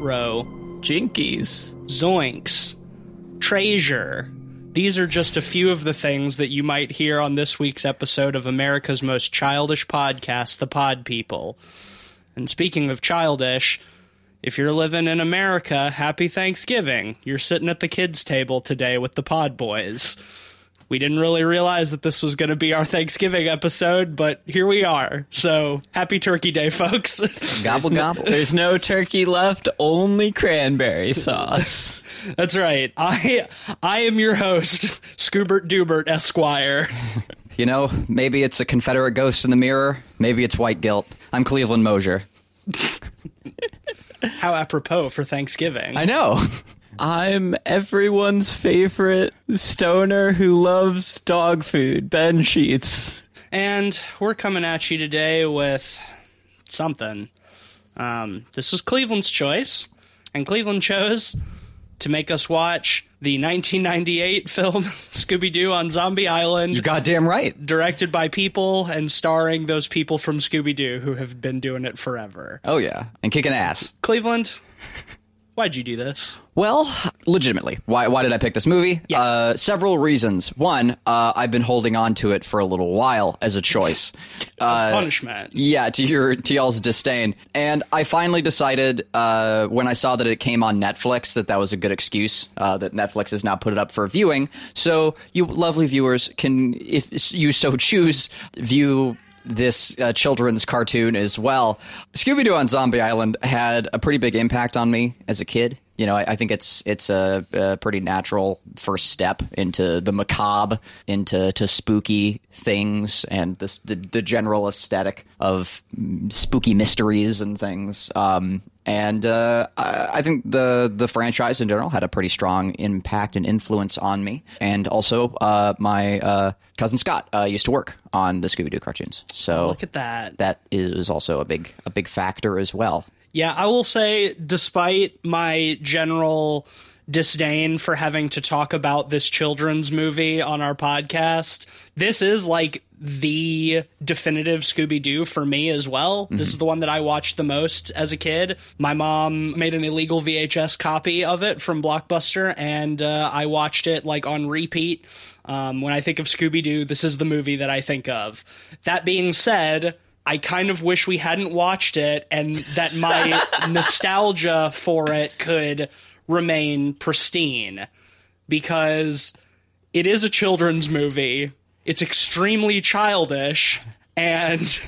Rutro, Jinkies. Zoinks, Treasure. These are just a few of the things that you might hear on this week's episode of America's most childish podcast, The Pod People. And speaking of childish, if you're living in America, happy Thanksgiving. You're sitting at the kids' table today with the Pod Boys. We didn't really realize that this was going to be our Thanksgiving episode, but here we are. So, happy Turkey Day, folks. Gobble gobble. There's no turkey left, only cranberry sauce. That's right. I I am your host, Scoobert Dubert Esquire. You know, maybe it's a Confederate ghost in the mirror. Maybe it's white guilt. I'm Cleveland Mosier. How apropos for Thanksgiving. I know. I'm everyone's favorite stoner who loves dog food, Ben Sheets. And we're coming at you today with something. Um, this was Cleveland's choice, and Cleveland chose to make us watch the 1998 film Scooby Doo on Zombie Island, You're goddamn right. directed by people and starring those people from Scooby Doo who have been doing it forever. Oh yeah, and kicking ass. Cleveland, why'd you do this? Well, legitimately, why why did I pick this movie? Yeah. Uh, several reasons. One, uh, I've been holding on to it for a little while as a choice. As Uh, punishment. Yeah, to your to y'all's disdain. And I finally decided uh, when I saw that it came on Netflix that that was a good excuse. Uh, that Netflix has now put it up for viewing, so you lovely viewers can, if you so choose, view this uh, children's cartoon as well. Scooby Doo on Zombie Island had a pretty big impact on me as a kid. You know, I, I think it's it's a, a pretty natural first step into the macabre, into to spooky things, and this, the the general aesthetic of spooky mysteries and things. Um, and uh, I, I think the the franchise in general had a pretty strong impact and influence on me. And also, uh, my uh, cousin Scott uh, used to work on the Scooby Doo cartoons, so Look at that. that is also a big a big factor as well. Yeah, I will say, despite my general disdain for having to talk about this children's movie on our podcast, this is like the definitive Scooby Doo for me as well. This is the one that I watched the most as a kid. My mom made an illegal VHS copy of it from Blockbuster, and uh, I watched it like on repeat. Um, when I think of Scooby Doo, this is the movie that I think of. That being said, I kind of wish we hadn't watched it and that my nostalgia for it could remain pristine because it is a children's movie. It's extremely childish and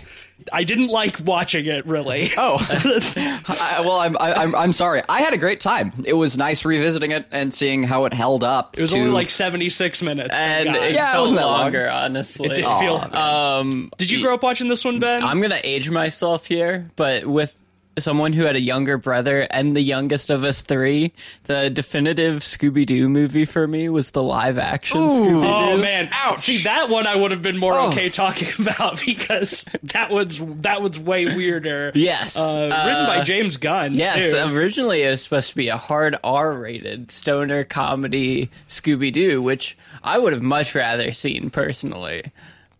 I didn't like watching it really. Oh, I, well, I'm, I, I'm I'm sorry. I had a great time. It was nice revisiting it and seeing how it held up. It was to- only like 76 minutes. And God. it Yeah, it wasn't that long. longer, honestly. it did feel. Um, did you grow up watching this one, Ben? I'm gonna age myself here, but with someone who had a younger brother and the youngest of us three, the definitive Scooby Doo movie for me was the live action Scooby Doo. Oh man! ouch! See that one, I would have been more okay talking about because that was that was way weirder. Yes. uh, written by Uh, James Gunn. Yes, too. originally it was supposed to be a hard R rated stoner comedy Scooby Doo, which I would have much rather seen personally.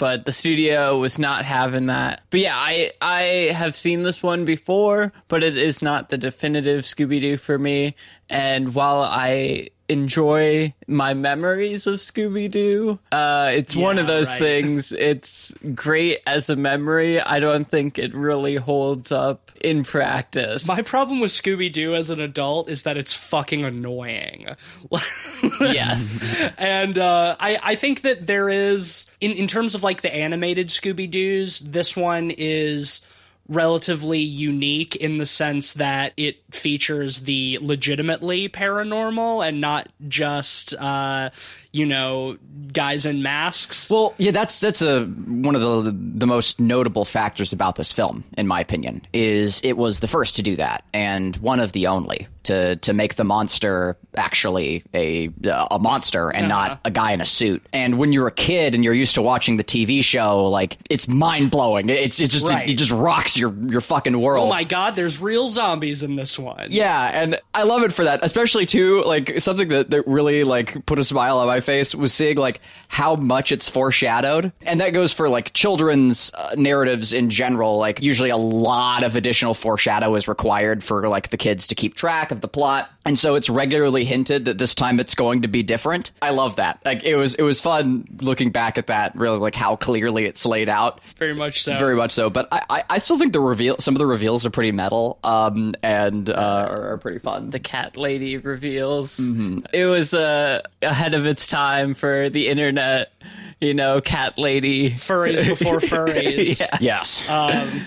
But the studio was not having that. But yeah, I I have seen this one before, but it is not the definitive Scooby Doo for me. And while I enjoy my memories of Scooby Doo, uh, it's one of those right. things. It's great as a memory. I don't think it really holds up in practice. My problem with Scooby Doo as an adult is that it's fucking annoying. yes. and uh, I, I think that there is in, in terms of like the animated Scooby Doo's, this one is relatively unique in the sense that it features the legitimately paranormal and not just uh, you know guys in masks. Well, yeah, that's that's a one of the the most notable factors about this film, in my opinion, is it was the first to do that and one of the only to to make the monster actually a a monster and not uh-huh. a guy in a suit. And when you're a kid and you're used to watching the TV show, like it's mind blowing. It's it's just Right. it, just rocks your your fucking world. oh my god, there's real zombies in this one. Yeah, and I love it for that, especially too like something that, that really like put a smile on my face was seeing like how much it's foreshadowed, and that goes for like children's uh, narratives in general. Like usually a lot of additional foreshadow is required for like the kids to keep track of the plot, and so it's regularly hinted that this time it's going to be different. I love that. Like it was it was fun looking back at that. Really like how clearly it's laid out. Very much so. Very much so, but I, I, I still think the reveal, some of the reveals are pretty metal, um, and uh, are, are pretty fun. the cat lady reveals. Mm-hmm. It was uh, ahead of its time for the internet. You know, cat lady. Furries before furries. Yeah. Yes,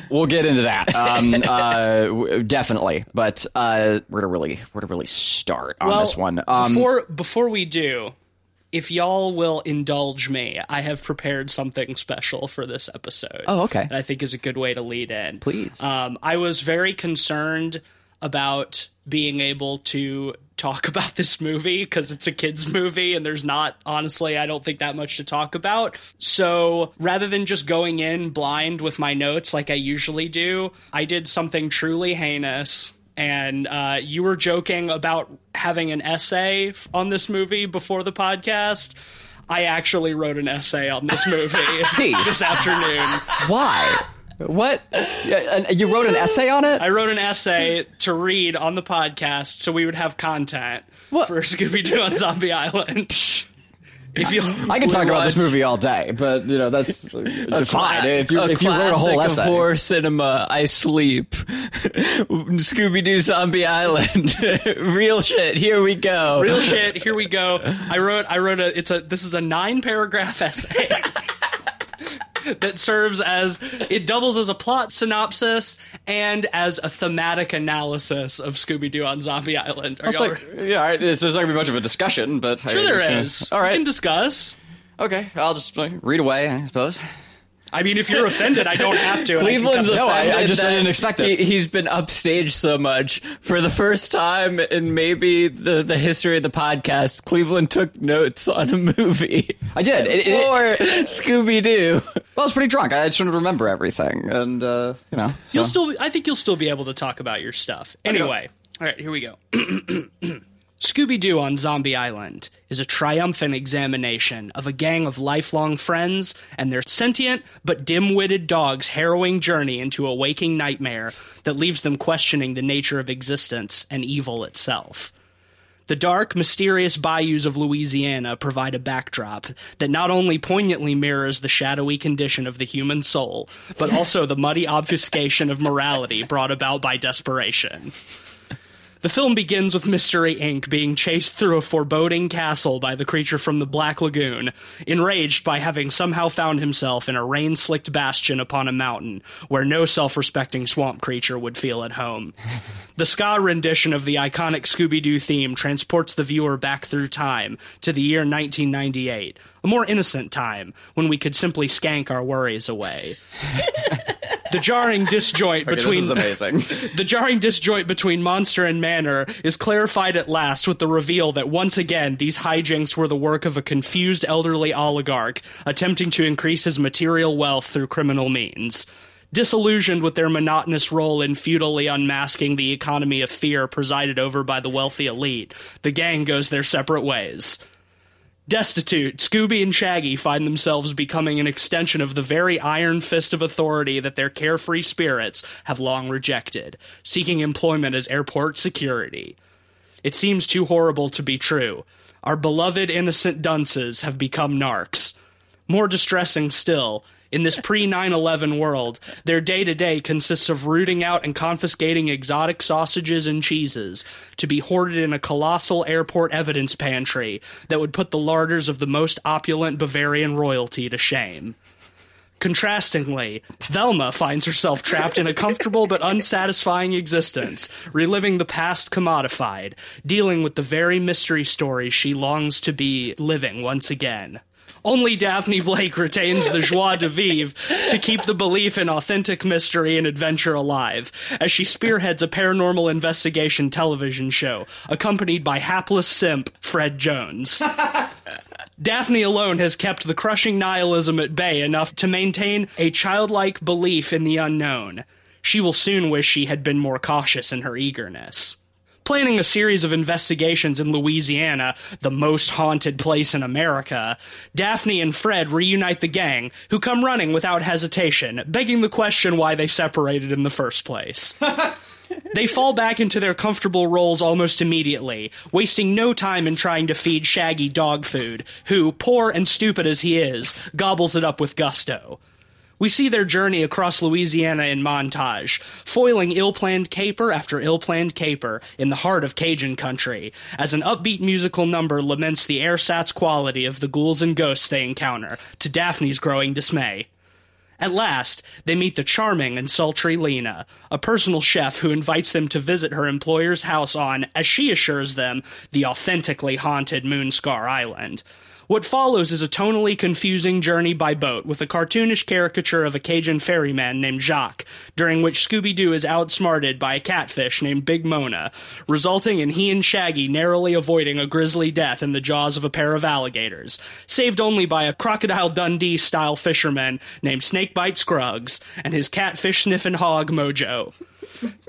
we'll get into that. Um, uh, definitely, but uh, where to really where to really start on Well, this one? Um, before before we do, if y'all will indulge me, I have prepared something special for this episode. Oh, okay. That I think is a good way to lead in. Please. Um, I was very concerned about being able to talk about this movie because it's a kids movie and there's not honestly I don't think that much to talk about. So rather than just going in blind with my notes like I usually do, I did something truly heinous. And uh, you were joking about having an essay on this movie before the podcast. I actually wrote an essay on this movie this afternoon. why? What? Yeah, and you wrote an essay on it? I wrote an essay to read on the podcast so we would have content What? for Scooby Doo on Zombie Island. If you, I can talk about this movie all day, but you know that's fine. If you a if you wrote a whole classic essay, of horror cinema, I sleep. Scooby Doo Zombie Island, real shit. Here we go. real shit, here we go. I wrote I wrote a it's a this is a nine paragraph essay. That serves as it doubles as a plot synopsis and as a thematic analysis of Scooby Doo on Zombie Island. Are like yeah, all right, there's not gonna be much of a discussion, but sure there is. All right, We can discuss. okay, I'll just like, read away, I suppose. I mean, if you're offended, I don't have to. and I Cleveland's cut this No, I- I just- I didn't expect it. He, he's been upstaged so much for the first time in maybe the, the history of the podcast. Cleveland took notes on a movie I did. It, it, or Scooby Doo. well, I was pretty drunk. I just didn't remember everything, and uh, you know, You'll so- still, I think you'll still be able to talk about your stuff. Anyway, all right, here we go. Scooby Doo on Zombie Island is a triumphant examination of a gang of lifelong friends and their sentient but dim witted dog's harrowing journey into a waking nightmare that leaves them questioning the nature of existence and evil itself. The dark, mysterious bayous of Louisiana provide a backdrop that not only poignantly mirrors the shadowy condition of the human soul, but also the muddy obfuscation of morality brought about by desperation. The film begins with Mystery Inc. being chased through a foreboding castle by the creature from the Black Lagoon, enraged by having somehow found himself in a rain slicked bastion upon a mountain where no self respecting swamp creature would feel at home. The ska rendition of the iconic Scooby Doo theme transports the viewer back through time to the year 1998, a more innocent time when we could simply skank our worries away. the jarring disjoint Okay, between amazing. the jarring disjoint between monster and manor is clarified at last with the reveal that once again these hijinks were the work of a confused elderly oligarch attempting to increase his material wealth through criminal means. Disillusioned with their monotonous role in futilely unmasking the economy of fear presided over by the wealthy elite, the gang goes their separate ways. Destitute, Scooby and Shaggy find themselves becoming an extension of the very iron fist of authority that their carefree spirits have long rejected, seeking employment as airport security. It seems too horrible to be true. Our beloved innocent dunces have become narcs. More distressing still, in this pre 9 11 world, their day to day consists of rooting out and confiscating exotic sausages and cheeses to be hoarded in a colossal airport evidence pantry that would put the larders of the most opulent Bavarian royalty to shame. Contrastingly, Velma finds herself trapped in a comfortable but unsatisfying existence, reliving the past commodified, dealing with the very mystery story she longs to be living once again. Only Daphne Blake retains the joie de vivre to keep the belief in authentic mystery and adventure alive, as she spearheads a paranormal investigation television show, accompanied by hapless simp Fred Jones. Daphne alone has kept the crushing nihilism at bay enough to maintain a childlike belief in the unknown. She will soon wish she had been more cautious in her eagerness. Planning a series of investigations in Louisiana, the most haunted place in America, Daphne and Fred reunite the gang, who come running without hesitation, begging the question why they separated in the first place. They fall back into their comfortable roles almost immediately, wasting no time in trying to feed Shaggy dog food, who, poor and stupid as he is, gobbles it up with gusto. We see their journey across Louisiana in montage, foiling ill planned caper after ill planned caper in the heart of Cajun country, as an upbeat musical number laments the airsats quality of the ghouls and ghosts they encounter, to Daphne's growing dismay. At last, they meet the charming and sultry Lena, a personal chef who invites them to visit her employer's house on, as she assures them, the authentically haunted Moonscar Island. What follows is a tonally confusing journey by boat with a cartoonish caricature of a Cajun ferryman named Jacques, during which Scooby Doo is outsmarted by a catfish named Big Mona, resulting in he and Shaggy narrowly avoiding a grisly death in the jaws of a pair of alligators, saved only by a Crocodile Dundee style fisherman named Snakebite Scruggs and his catfish sniffing hog Mojo.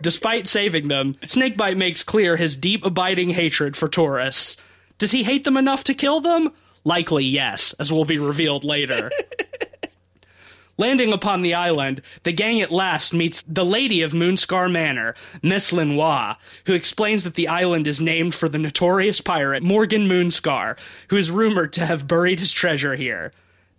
Despite saving them, Snakebite makes clear his deep abiding hatred for tourists. Does he hate them enough to kill them? Likely yes, as will be revealed later. Landing upon the island, the gang at last meets the lady of Moonscar Manor, Miss Lenoir, who explains that the island is named for the notorious pirate Morgan Moonscar, who is rumored to have buried his treasure here.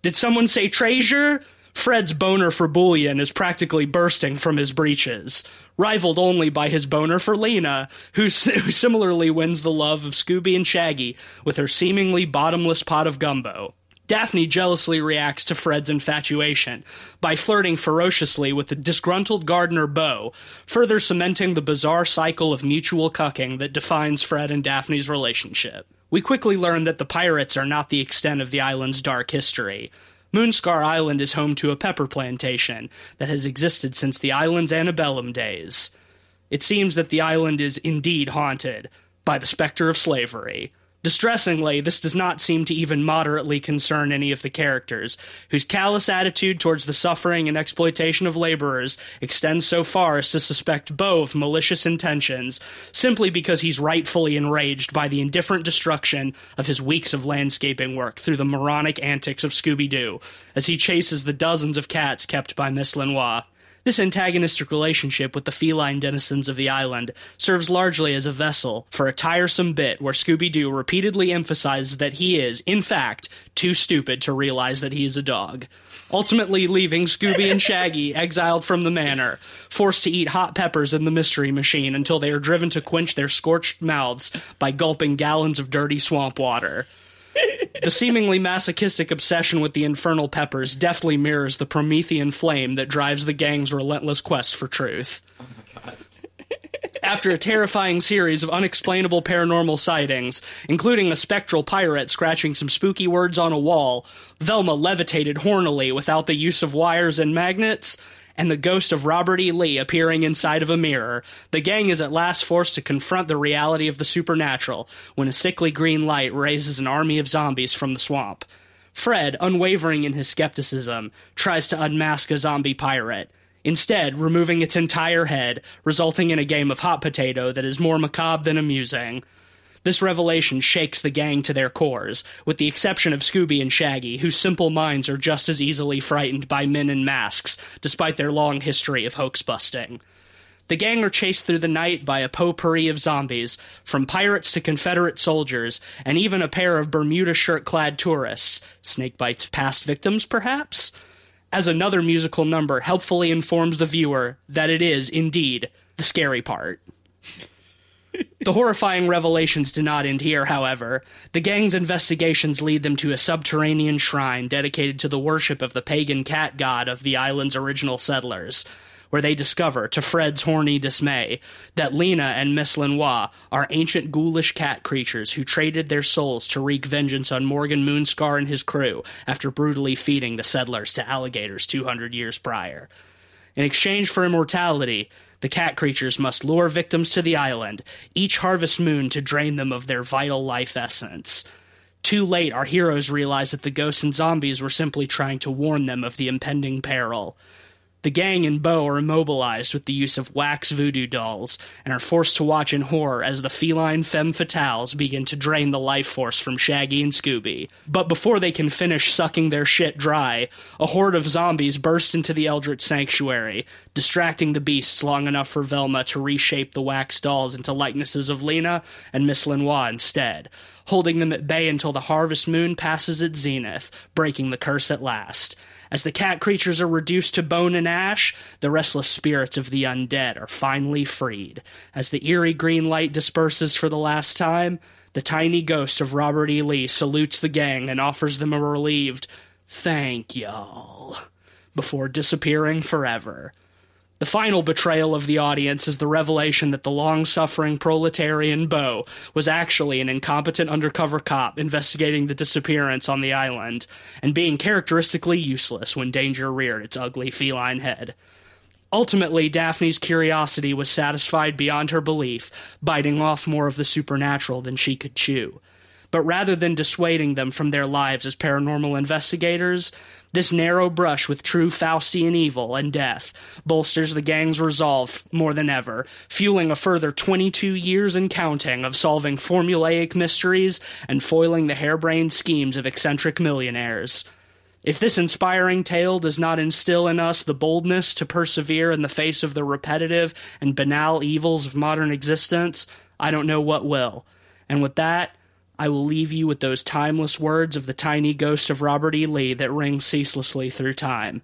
Did someone say treasure? Fred's boner for bullion is practically bursting from his breeches, rivaled only by his boner for Lena, who, who similarly wins the love of Scooby and Shaggy with her seemingly bottomless pot of gumbo. Daphne jealously reacts to Fred's infatuation by flirting ferociously with the disgruntled gardener Bo, further cementing the bizarre cycle of mutual cucking that defines Fred and Daphne's relationship. We quickly learn that the pirates are not the extent of the island's dark history. Moonscar Island is home to a pepper plantation that has existed since the island's antebellum days. It seems that the island is indeed haunted by the specter of slavery. Distressingly, this does not seem to even moderately concern any of the characters, whose callous attitude towards the suffering and exploitation of laborers extends so far as to suspect Bo of malicious intentions, simply because he's rightfully enraged by the indifferent destruction of his weeks of landscaping work through the moronic antics of Scooby Doo, as he chases the dozens of cats kept by Miss Lenoir. This antagonistic relationship with the feline denizens of the island serves largely as a vessel for a tiresome bit where Scooby Doo repeatedly emphasizes that he is, in fact, too stupid to realize that he is a dog. Ultimately, leaving Scooby and Shaggy exiled from the manor, forced to eat hot peppers in the mystery machine until they are driven to quench their scorched mouths by gulping gallons of dirty swamp water the seemingly masochistic obsession with the infernal peppers deftly mirrors the Promethean flame that drives the gang's relentless quest for truth. After a terrifying series of unexplainable paranormal sightings, including a spectral pirate scratching some spooky words on a wall, Velma levitated hornily without the use of wires and magnets, and the ghost of Robert E. Lee appearing inside of a mirror, the gang is at last forced to confront the reality of the supernatural when a sickly green light raises an army of zombies from the swamp. Fred, unwavering in his skepticism, tries to unmask a zombie pirate, instead, removing its entire head, resulting in a game of hot potato that is more macabre than amusing. This revelation shakes the gang to their cores, with the exception of Scooby and Shaggy, whose simple minds are just as easily frightened by men in masks, despite their long history of hoax busting. The gang are chased through the night by a potpourri of zombies, from pirates to Confederate soldiers, and even a pair of Bermuda shirt clad tourists, Snakebite's past victims, perhaps? As another musical number helpfully informs the viewer that it is, indeed, the scary part. The horrifying revelations do not end here, however. The gang's investigations lead them to a subterranean shrine dedicated to the worship of the pagan cat god of the island's original settlers, where they discover, to Fred's horny dismay, that Lena and Miss Lenoir are ancient ghoulish cat creatures who traded their souls to wreak vengeance on Morgan Moonscar and his crew after brutally feeding the settlers to alligators 200 years prior. In exchange for immortality, the cat creatures must lure victims to the island, each harvest moon to drain them of their vital life essence. Too late, our heroes realize that the ghosts and zombies were simply trying to warn them of the impending peril. The gang and Bo are immobilized with the use of wax voodoo dolls and are forced to watch in horror as the feline femme fatales begin to drain the life force from Shaggy and Scooby. But before they can finish sucking their shit dry, a horde of zombies bursts into the Eldritch Sanctuary, distracting the beasts long enough for Velma to reshape the wax dolls into likenesses of Lena and Miss Lenoir instead, holding them at bay until the harvest moon passes its zenith, breaking the curse at last. As the cat creatures are reduced to bone and ash, the restless spirits of the undead are finally freed. As the eerie green light disperses for the last time, the tiny ghost of Robert E. Lee salutes the gang and offers them a relieved, thank y'all, before disappearing forever. The final betrayal of the audience is the revelation that the long suffering proletarian Bo was actually an incompetent undercover cop investigating the disappearance on the island, and being characteristically useless when danger reared its ugly feline head. Ultimately, Daphne's curiosity was satisfied beyond her belief, biting off more of the supernatural than she could chew. But rather than dissuading them from their lives as paranormal investigators, this narrow brush with true Faustian evil and death bolsters the gang's resolve more than ever, fueling a further 22 years and counting of solving formulaic mysteries and foiling the harebrained schemes of eccentric millionaires. If this inspiring tale does not instill in us the boldness to persevere in the face of the repetitive and banal evils of modern existence, I don't know what will. And with that, I will leave you with those timeless words of the tiny ghost of Robert E. Lee that ring ceaselessly through time.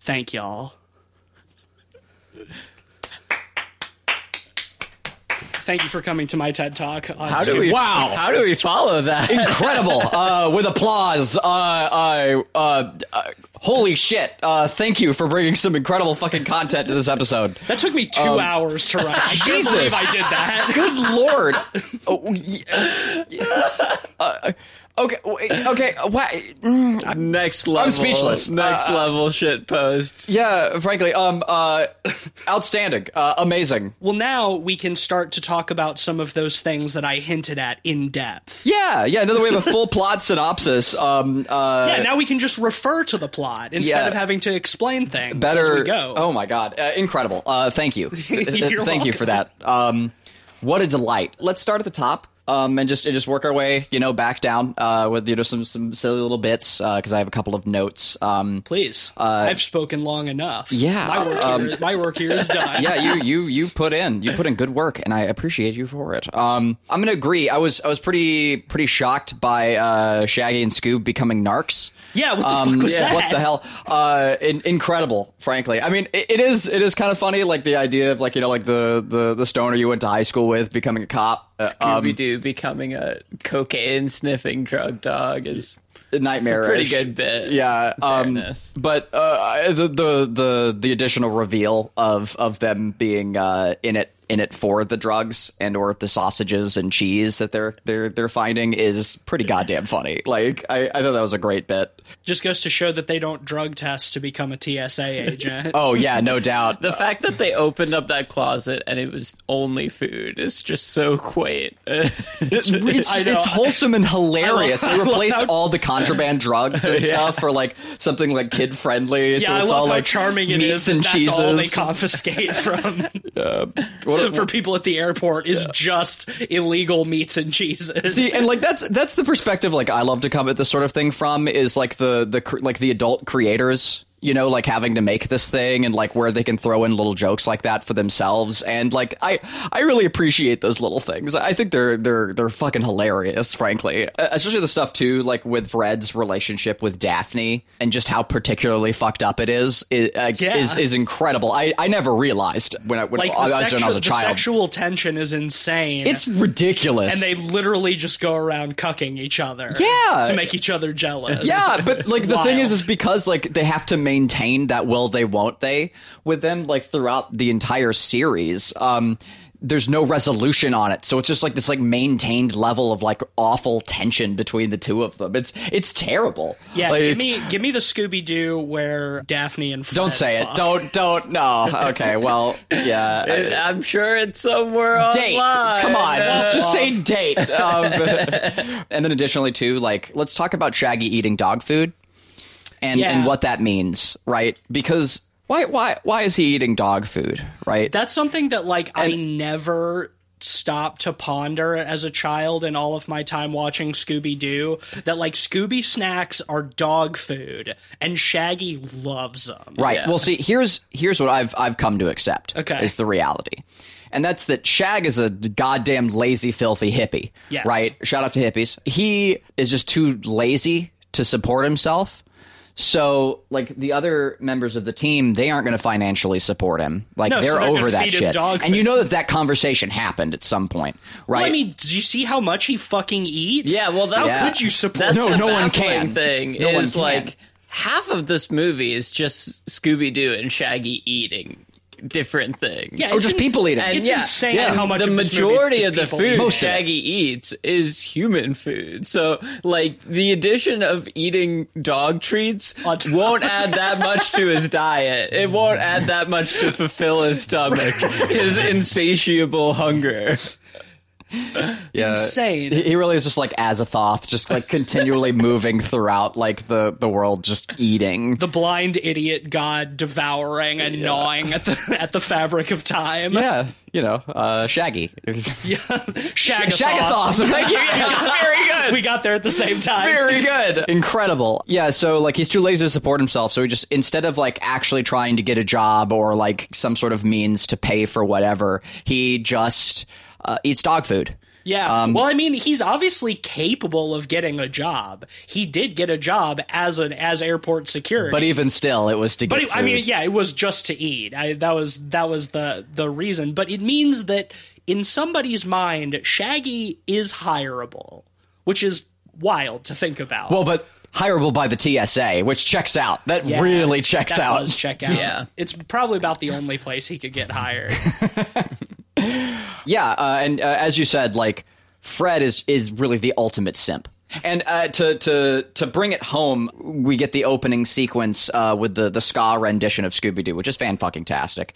Thank y'all. Thank you for coming to my TED Talk. on How do we? Wow. How do we follow that? Incredible. uh, with applause. Uh, uh, uh, uh, holy shit. Uh, thank you for bringing some incredible fucking content to this episode. That took me two hours to write. I can't Jesus. believe I did that. Good lord. Oh, y- y- uh, okay. Okay. What? mm, Next level. I'm speechless. Next Uh, level shit post. Yeah. Frankly. Um. Uh. Outstanding. Uh. Amazing. Well, now we can start to talk about some of those things that I hinted at in depth. Yeah. Yeah. Another way of a full plot synopsis. Um. Uh. Yeah, now we can just refer to the plot instead Yeah. of having to explain things better as we go. Oh my god, uh, incredible! Uh, thank you, You're thank you for that. Um, what a delight! Let's start at the top. Um, and just and just work our way, you know, back down uh, with you know some some silly little bits because I have a couple of notes. Um, Please, I've spoken long enough. yeah, my work, um, here, my work here is done. yeah, you you you put in you put in good work, and I appreciate you for it. Um, I'm gonna agree. I was I was pretty pretty shocked by uh, Shaggy and Scoob becoming narcs. Yeah, what the Um, fuck was yeah, that? What the hell? Uh, in, incredible, frankly. I mean, it, it is it is kind of funny, like the idea of like you know like the the the stoner you went to high school with becoming a cop. Uh, um, Scooby Doo becoming a cocaine sniffing drug dog is a nightmare. pretty good bit. Yeah, um, but uh, the, the the the additional reveal of of them being uh, in it in it for the drugs and or the sausages and cheese that they're they're they're finding is pretty goddamn funny. Like I, I thought that was a great bit. Just goes to show that they don't drug test to become a TSA agent. Oh yeah, no doubt. The fact that they opened up that closet and it was only food is just so quaint. It's, it's, it's wholesome and hilarious. I They replaced how- all the contraband drugs and stuff for like something like kid friendly. yeah, so I it's love all how like charming it meats is. and that cheeses. That's all they confiscate from uh, What- for people at the airport is just illegal meats and cheeses. See, and like that's that's the perspective like I love to come at this sort of thing from is like the the like the adult creators. You know, like having to make this thing and like where they can throw in little jokes like that for themselves, and like I, I really appreciate those little things. I think they're they're they're fucking hilarious, frankly. Especially the stuff too, like with Fred's relationship with Daphne and just how particularly fucked up it is. It, uh, Yeah. is is incredible. I, I never realized when I when like I the, was when I was a the child. sexual tension is insane. it's ridiculous. and they literally just go around cucking each other. Yeah. To make each other jealous. Yeah, but like the thing is, is because like they have to maintain that will they won't they with them like throughout the entire series. Um, there's no resolution on it, so it's just like this like maintained level of like awful tension between the two of them. It's it's terrible. Yeah, Like, give me give me the Scooby Doo where Daphne and Fred Don't say it. Don't don't. No. Okay. Well. Yeah. I- I'm sure it's somewhere date. online. Come on, just, just Uh, say date. Um, and then additionally, too, like let's talk about Shaggy eating dog food and Yeah. and what that means, right? Because why why why is he eating dog food? Right? That's something that like I never stopped to ponder as a child in all of my time watching Scooby Doo. That like Scooby snacks are dog food, and Shaggy loves them. Right. Yeah. Well, see, here's here's what I've I've come to accept. Okay. Is the reality. And that's that Shag is a goddamn lazy, filthy hippie. Yes. Right? Shout out to hippies. He is just too lazy to support himself. So, like the other members of the team, they aren't going to financially support him. Like No, they're, they're over that shit. dog and you know that that conversation happened at some point, right? Well, I mean, do you see how much he fucking eats? Yeah, well, how that's- could you support? That's No, no one baffling can. Thing No one is can. like half of this movie is just Scooby Doo and Shaggy eating different things. Yeah, or just in- people eating. And It's yeah, insane yeah, how much the of this movie is majority of the food eating. Most. Shaggy eats is human food. So, like, the addition of eating dog treats won't add that much to his diet. It won't add that much to fulfill his stomach, his insatiable hunger. yeah. insane. He really is just like Azathoth, just like continually moving throughout like the the world, just eating. the blind idiot god devouring and gnawing at the at the fabric of time. yeah, you know, uh, Shaggy. Yeah. Shagathon. Shagathoth. Thank you. Yes, very good. We got there at the same time. Very good. Incredible. Yeah, so like he's too lazy to support himself, so he just instead of like actually trying to get a job or like some sort of means to pay for whatever, he just uh, eats dog food. Yeah. Um, well, I mean, he's obviously capable of getting a job. He did get a job as an as airport security. But even still, it was to But get it- I mean, yeah, it was just to eat. I, that was that was the the reason. But it means that in somebody's mind, Shaggy is hireable, which is wild to think about. Well, but hireable by the TSA, which checks out. That Yeah, really checks that out. Does check out. Yeah. it's probably about the only place he could get hired. Yeah, uh, and uh, as you said, like Fred is is really the ultimate simp. And uh, to to to bring it home, we get the opening sequence uh, with the the ska rendition of Scooby Doo, which is fan fucking tastic.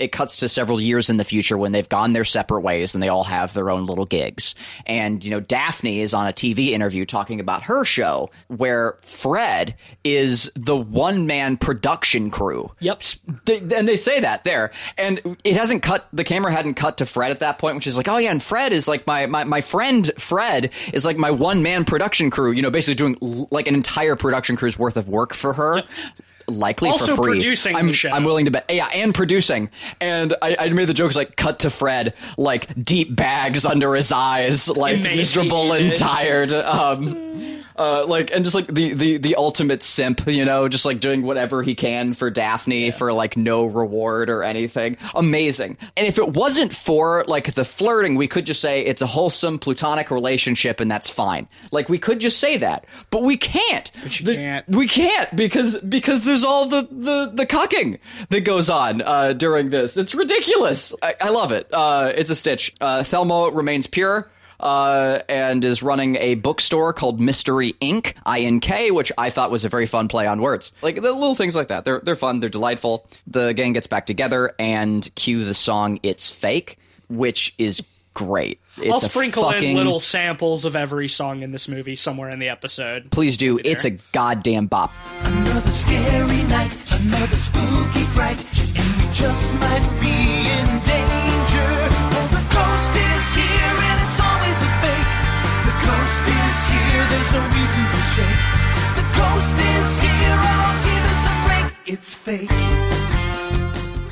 It cuts to several years in the future when they've gone their separate ways and they all have their own little gigs. And, you know, Daphne is on a TV interview talking about her show where Fred is the one man production crew. Yep. And they say that there. And it hasn't cut, the camera hadn't cut to Fred at that point, which is like, oh yeah, and Fred is like my, my, my friend Fred is like my one man production crew, you know, basically doing like an entire production crew's worth of work for her. Likely Also for free. producing I'm. I'm willing to bet. Yeah, and producing. And I, I made the jokes like cut to Fred, like deep bags under his eyes, like Emaciated. miserable and tired. Um, uh, like and just like the, the the ultimate simp, you know, just like doing whatever he can for Daphne for like no reward or anything. Amazing. And if it wasn't for like the flirting, we could just say it's a wholesome platonic relationship and that's fine. Like we could just say that, but we can't. But you The- can't. we can't because because there's all the the the cucking that goes on uh, during this. It's ridiculous. I, I love it. Uh, it's a stitch. Uh, Velma remains pure. Uh, and is running a bookstore called Mystery Inc. I-N-K, which I thought was a very fun play on words. Like the little things like that. They're they're fun. They're delightful. The gang gets back together and cue the song "It's Fake," which is great. It's I'll a sprinkle fucking, in little samples of every song in this movie somewhere in the episode. Please do. It's a goddamn bop. Another scary night, another spooky fright, and we just might be in danger. Oh, the ghost is here, and it's always a fake. The ghost is here, there's no reason to shake. The ghost is here, oh, give us a break. It's fake.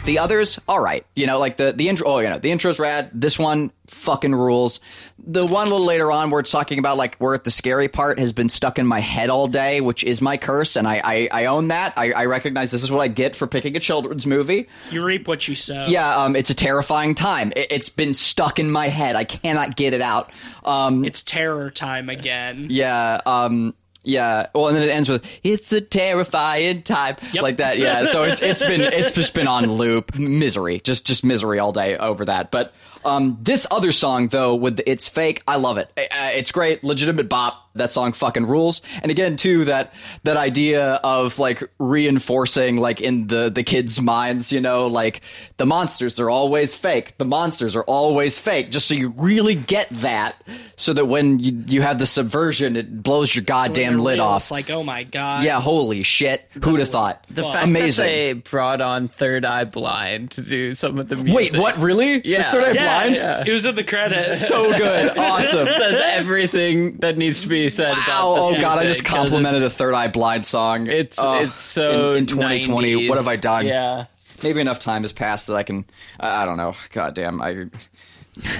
The others, all right. You know, like the the intro. Oh, you know, the intro's rad. This one fucking rules. The one a little later on where it's talking about like where the scary part has been stuck in my head all day, which is my curse, and I I, I own that. I, I recognize this is what I get for picking a children's movie. You reap what you sow. Yeah, um, it's a terrifying time. It, it's been stuck in my head. I cannot get it out. Um, It's terror time again. yeah, um, yeah. Well, and then it ends with "It's a terrifying time," Yep. like that. Yeah. So it's it's been it's just been on loop, misery, just just misery all day over that. But um, this other song though, with the, it's fake, I love it. Uh, It's great, legitimate bop. that song fucking rules. And again, too, that that idea of like reinforcing like in the the kids' minds, you know, like the monsters are always fake. The monsters are always fake. Just so you really get that, so that when you you have the subversion, it blows your goddamn they're lid real, off. It's like, oh my god. yeah, holy shit! Who'd have thought? The Well, fact amazing. that they brought on Third Eye Blind to do some of the music. Wait, what? Really? Yeah. The Third Eye Yeah, Blind. Yeah. It was in the credits. So good, awesome. Says everything that needs to be said Wow! the Oh god, I just complimented the Third Eye Blind song. It's Oh, it's so in, in 2020. 90s. What have I done? Yeah. maybe enough time has passed that I can. I I don't know. God damn. I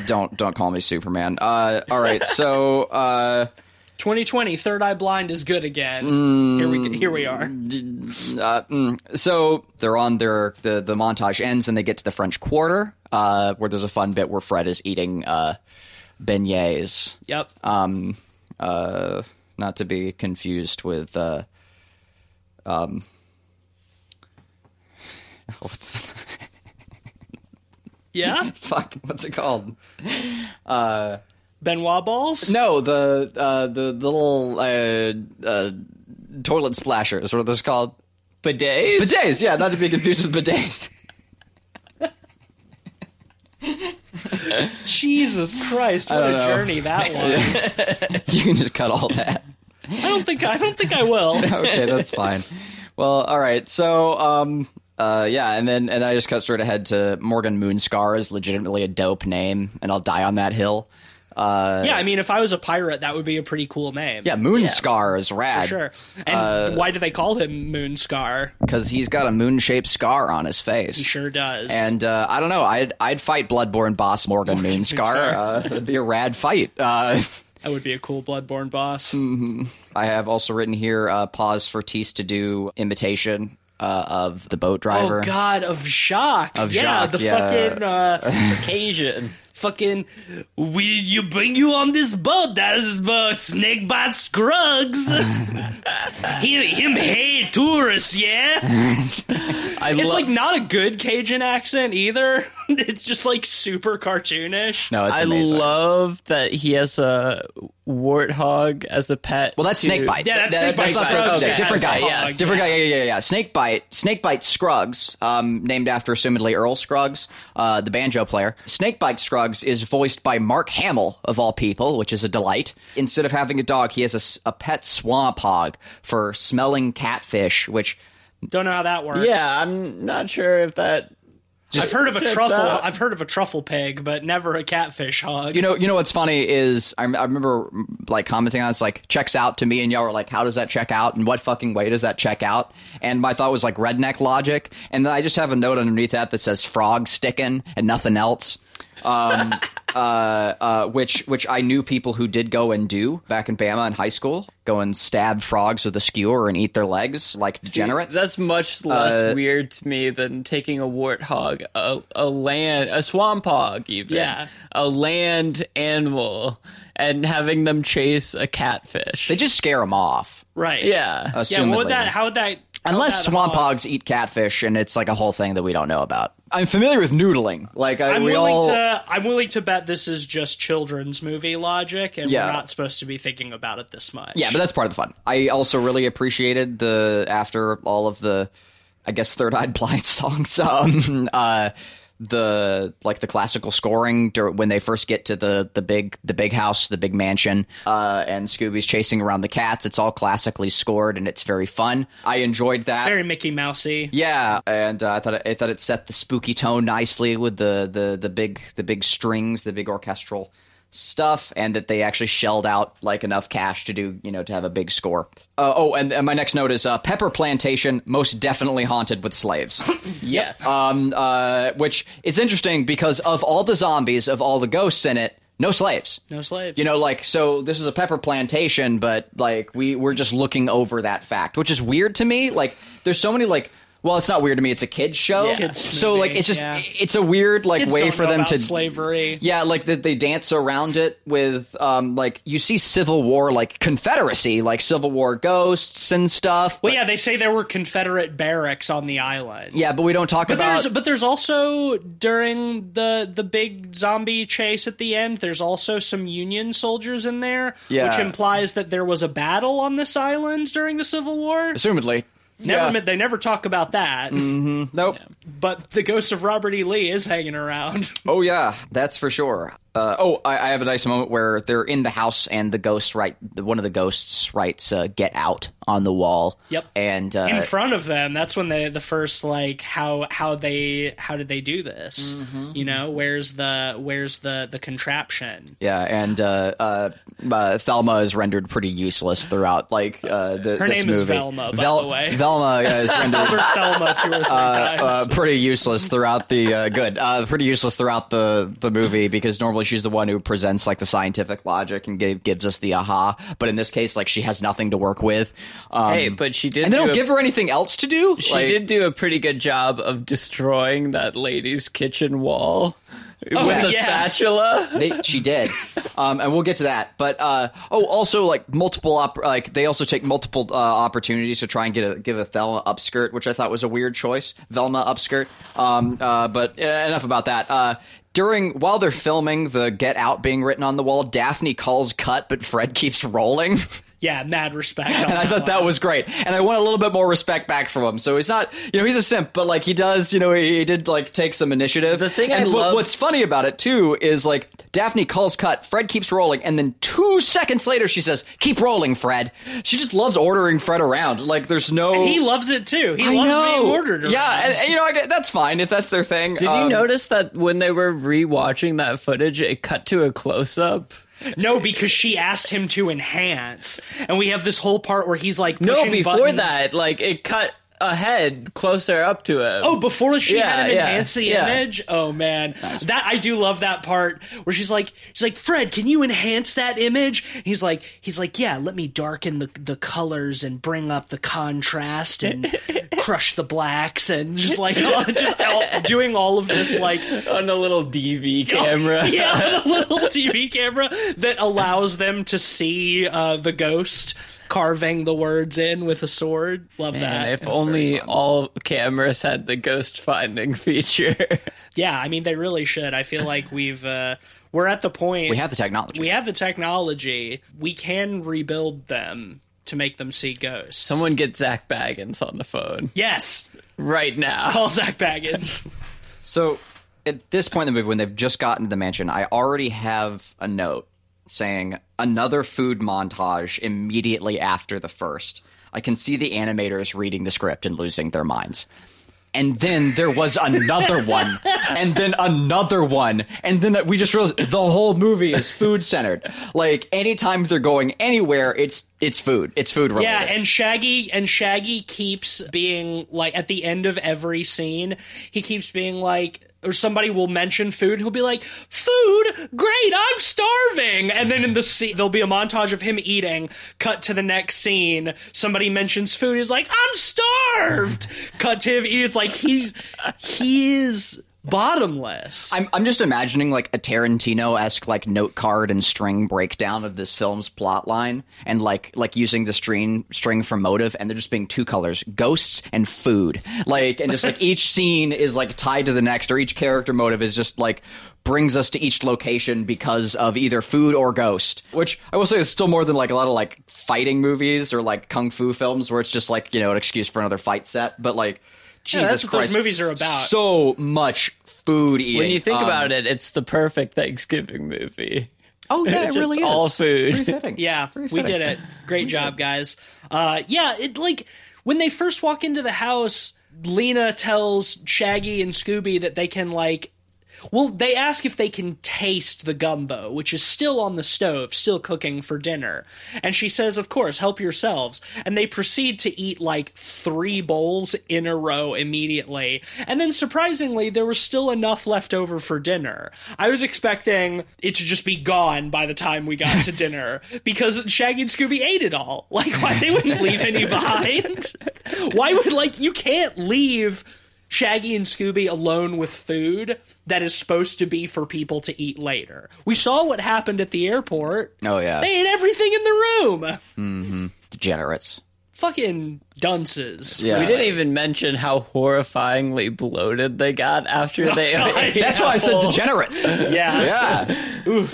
don't don't call me Superman. Uh, all right. So uh, 2020, Third Eye Blind is good again. Mm. Here we here we are. uh, mm, so they're on their the the montage ends and they get to the French Quarter, uh, where there's a fun bit where Fred is eating uh, beignets. Yep. Um, uh, not to be confused with uh, um. Yeah. fuck? What's it called? Ben Wa balls. No, the uh, the, the little uh, uh, toilet splashers. What are those called? Bidets? Bidets. Yeah, not to be confused with bidets. Jesus Christ, what a know. journey that was. you can just cut all that. I don't think I don't think I will. Okay, that's fine. Well, all right. So, um, uh, yeah, and then and then I just cut straight ahead to Morgan Moonscar is legitimately a dope name, and I'll die on that hill. Uh, Yeah, I mean, if I was a pirate, that would be a pretty cool name. yeah, Moonscar is rad. sure. And why do they call him Moonscar? because he's got a moon-shaped scar on his face. He sure does. And uh, I don't know. I'd I'd fight Bloodborne boss Morgan Moonscar. Moonscar. Uh, it'd be a rad fight. Uh, that would be a cool Bloodborne boss. I have also written here uh, pause for Tease to do imitation uh, of the boat driver. Oh God, of Jacques. Of yeah, Jacques, the yeah. fucking uh, Occasion. Fucking. We you bring you on this boat? That's the uh, Snakebite Scruggs. him, him hate tourists, yeah. I It's lo- like not a good Cajun accent either. it's just like super cartoonish. No, it's I amazing. love that he has a warthog as a pet. Well, that's too. Snakebite. Yeah, that's That- Snakebite. not Scruggs okay, different guy. yeah. Different guy. Yeah, yeah, yeah, yeah. Snakebite. Snakebite Scruggs, um, named after assumedly Earl Scruggs, uh, the banjo player. Snakebite Scruggs is voiced by Mark Hamill of all people, which is a delight. Instead of having a dog, he has a pet swamp hog for smelling catfish, which Don't know how that works. Yeah, I'm not sure if that. I've heard of a truffle. out. I've heard of a truffle pig, but never a catfish hog. You know, you know what's funny is I, I remember like commenting on it, it's like checks out to me, and y'all were like, "How does that check out? And what fucking way does that check out?" And my thought was like redneck logic, and then I just have a note underneath that that says frog sticking and nothing else. Um, uh, uh, which which I knew people who did go and do back in Bama in high school, go and stab frogs with a skewer and eat their legs like degenerates. That's much less Uh, weird to me than taking a warthog, a, a land, a swamp hog, even. Yeah. A land animal, and having them chase a catfish. they just scare them off. right? yeah. Yeah. What assumedly. would that? How would that? how Unless would that swamp hog- hogs eat catfish, and it's like a whole thing that we don't know about. I'm familiar with noodling. Like I, I'm we willing all, to. I'm willing to bet this is just children's movie logic, and Yeah. we're not supposed to be thinking about it this much. yeah, but that's part of the fun. I also really appreciated the after all of the, I guess Third Eye Blind songs. Um, uh, the like the classical scoring when they first get to the the big the big house, the big mansion, uh, and Scooby's chasing around the cats. It's all classically scored, and it's very fun. I enjoyed that. very Mickey Mousey. Yeah, and uh, I thought it, I thought it set the spooky tone nicely with the, the, the big the big strings, the big orchestral stuff, and that they actually shelled out like enough cash to do you know to have a big score. Uh, oh, and, and my next note is uh, Pepper Plantation most definitely haunted with slaves. yes. um, uh, which is interesting because of all the zombies, of all the ghosts in it, no slaves. No slaves. You know, like so this is a pepper plantation, but like we we're just looking over that fact, which is weird to me. Like there's so many like Well, it's not weird to me. It's a kids show. A kids so movie, like it's just yeah. it's a weird like Kids way for them about to slavery. Yeah, like that they dance around it with um like you see Civil War like Confederacy, like Civil War ghosts and stuff. Well, yeah, they say there were Confederate barracks on the island. Yeah, but we don't talk But about there's but there's also during the the big zombie chase at the end, there's also some Union soldiers in there, Yeah. which implies that there was a battle on this island during the Civil War. assumedly. Never, yeah. they never talk about that. Mm-hmm. Nope. But the ghost of Robert E. Lee is hanging around. Oh yeah, that's for sure. Uh, oh, I, I have a nice moment where they're in the house and the ghost write one of the ghosts writes uh, "Get out" on the wall. Yep. And uh, in front of them. That's when they the first like how how they how did they do this? Mm-hmm. You know, where's the where's the the contraption? yeah, and uh, uh, uh, Thelma is rendered pretty useless throughout. Like uh, the, Her this name is movie. Velma, by Vel- the way. Velma is rendered Thelma two or three times. uh, pretty useless throughout the uh, good, uh, pretty useless throughout the the movie because normally she's the one who presents like the scientific logic and gave, gives us the aha. But in this case, like she has nothing to work with. Um, Hey, but she did. and they do don't a- give her anything else to do. She Like, did do a pretty good job of destroying that lady's kitchen wall with yeah. the Yeah. spatula. They, she did, um, and we'll get to that. But uh, oh, also like multiple op- like they also take multiple uh, opportunities to try and get a give a Velma upskirt, which I thought was a weird choice. Velma upskirt. Um, uh, but uh, enough about that. Uh, during while they're filming the "Get Out" being written on the wall, Daphne calls cut, but Fred keeps rolling. yeah, mad respect. And I thought that was great. And I want a little bit more respect back from him. So he's not, you know, he's a simp, but like he does, you know, he, he did like take some initiative. The thing and I what- love- what's funny about it too is like Daphne calls cut, Fred keeps rolling, and then two seconds later she says, "Keep rolling, Fred." She just loves ordering Fred around. Like there's no. He loves it too. He I loves know. being ordered. Around. Yeah, and, and, you know, I get, that's fine if that's their thing. Did you um, notice that when they were rewatching that footage, it cut to a close up? No, because she asked him to enhance, and we have this whole part where he's like No, before buttons. that, like it cut ahead closer up to him. Oh, before she Yeah, had him yeah, enhance the yeah. image. Oh man, that I do love that part where she's like, she's like, Fred, can you enhance that image? He's like, he's like, yeah, let me darken the the colors and bring up the contrast and crush the blacks and just like just all, doing all of this like on a little DV camera. yeah, on a little TV camera that allows them to see uh, the ghost carving the words in with a sword. Love that. And if only all cameras had the ghost finding feature. Yeah, I mean they really should. I feel like we've uh, we're at the point We have the technology. we have the technology. We can rebuild them to make them see ghosts. Someone get Zak Bagans on the phone yes, right now. call Zak Bagans. So at this point in the movie, when they've just gotten to the mansion, I already have a note saying another food montage immediately after the first. I can see the animators reading the script and losing their minds. And then there was another one, and then another one, and then we just realized the whole movie is food centered. Like anytime they're going anywhere, it's it's food, it's food related. yeah, and Shaggy and Shaggy keeps being like at the end of every scene, he keeps being like. Or somebody will mention food. He'll be like, "Food, great! I'm starving." And then in the scene, there'll be a montage of him eating. Cut to the next scene. Somebody mentions food. He's like, "I'm starved." Cut to him eating. It's like he's he is bottomless. I'm I'm just imagining like a Tarantino esque like note card and string breakdown of this film's plot line and like like using the string string for motive and there just being two colors ghosts and food like and just like each scene is like tied to the next or each character motive is just like brings us to each location because of either food or ghost which I will say is still more than like a lot of like fighting movies or like kung fu films where it's just like you know an excuse for another fight set but like. Jesus that's what those movies are about. So much food eating. When you think Um, about it, it's the perfect Thanksgiving movie. Oh yeah, it really is. all food. Yeah, we did it. Great job, guys. Uh, yeah, it like when they first walk into the house, Lena tells Shaggy and Scooby that they can like well, they ask if they can taste the gumbo, which is still on the stove, still cooking for dinner. And she says, Of course, help yourselves. And they proceed to eat like three bowls in a row immediately. And then surprisingly, there was still enough left over for dinner. I was expecting it to just be gone by the time we got to dinner because Shaggy and Scooby ate it all. Like, why they wouldn't leave any behind? why would, like, you can't leave. Shaggy and Scooby alone with food that is supposed to be for people to eat later. We saw what happened at the airport. Oh, yeah. They ate everything in the room. Degenerates. Fucking dunces. Yeah. We didn't even mention how horrifyingly bloated they got after they God, ate That's why I said degenerates. Yeah. Yeah,